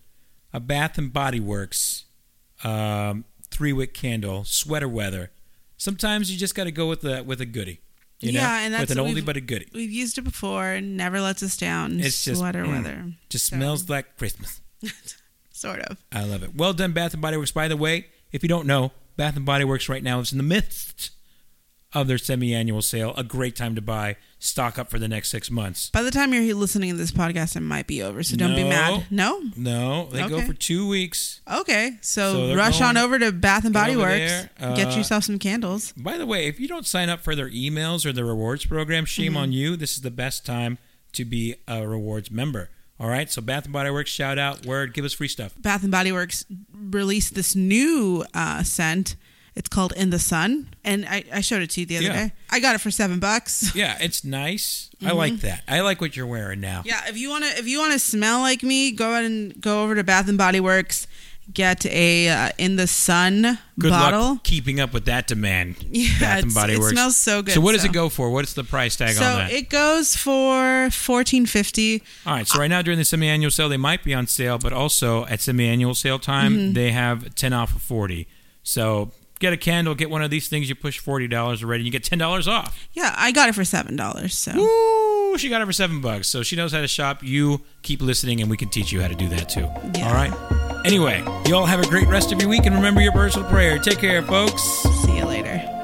a Bath and Body Works, um, three wick candle, sweater weather. Sometimes you just got to go with the with a goodie. You know? Yeah, and that's with an oldie but a goodie. We've used it before. Never lets us down. It's just sweater mm, weather. Just So- smells like Christmas. Sort of. I love it. Well done, Bath and Body Works. By the way, if you don't know, Bath and Body Works right now is in the midst of their semi-annual sale. A great time to buy. Stock up for the next six months. By the time you're listening to this podcast, it might be over. So don't be mad. No. No, they go for two weeks. Okay. So So, rush on over to Bath and Body Works. there. get Uh, yourself some candles. By the way, if you don't sign up for their emails or their rewards program, shame Mm-hmm. on you. This is the best time to be a rewards member. All right, so Bath and Body Works, shout out, word, give us free stuff. Bath and Body Works released this new uh, scent. It's called In the Sun, and I, I showed it to you the other Yeah. day. I got it for seven bucks. Yeah, it's nice. I like that. I like what you're wearing now. Mm-hmm. Yeah, if you wanna if you wanna smell like me, go ahead and go over to Bath and Body Works. Get a uh, In the Sun Good bottle. luck keeping up with that demand. Yeah, Bath and it's- Body it Works. smells so good, So what does so- it go for? What's the price tag So on that? it goes for fourteen fifty. All right. So right now during the semi-annual sale, they might be on sale, but also at semi-annual sale time, Mm-hmm. they have ten off of forty. So get a candle, get one of these things. You push forty dollars already, and you get ten dollars off. Yeah, I got it for seven dollars. So Woo! She got it for seven bucks. So she knows how to shop. You keep listening, and we can teach you how to do that too. Yeah. All right. Anyway, you all have a great rest of your week, and remember your personal prayer. Take care, folks. see you later.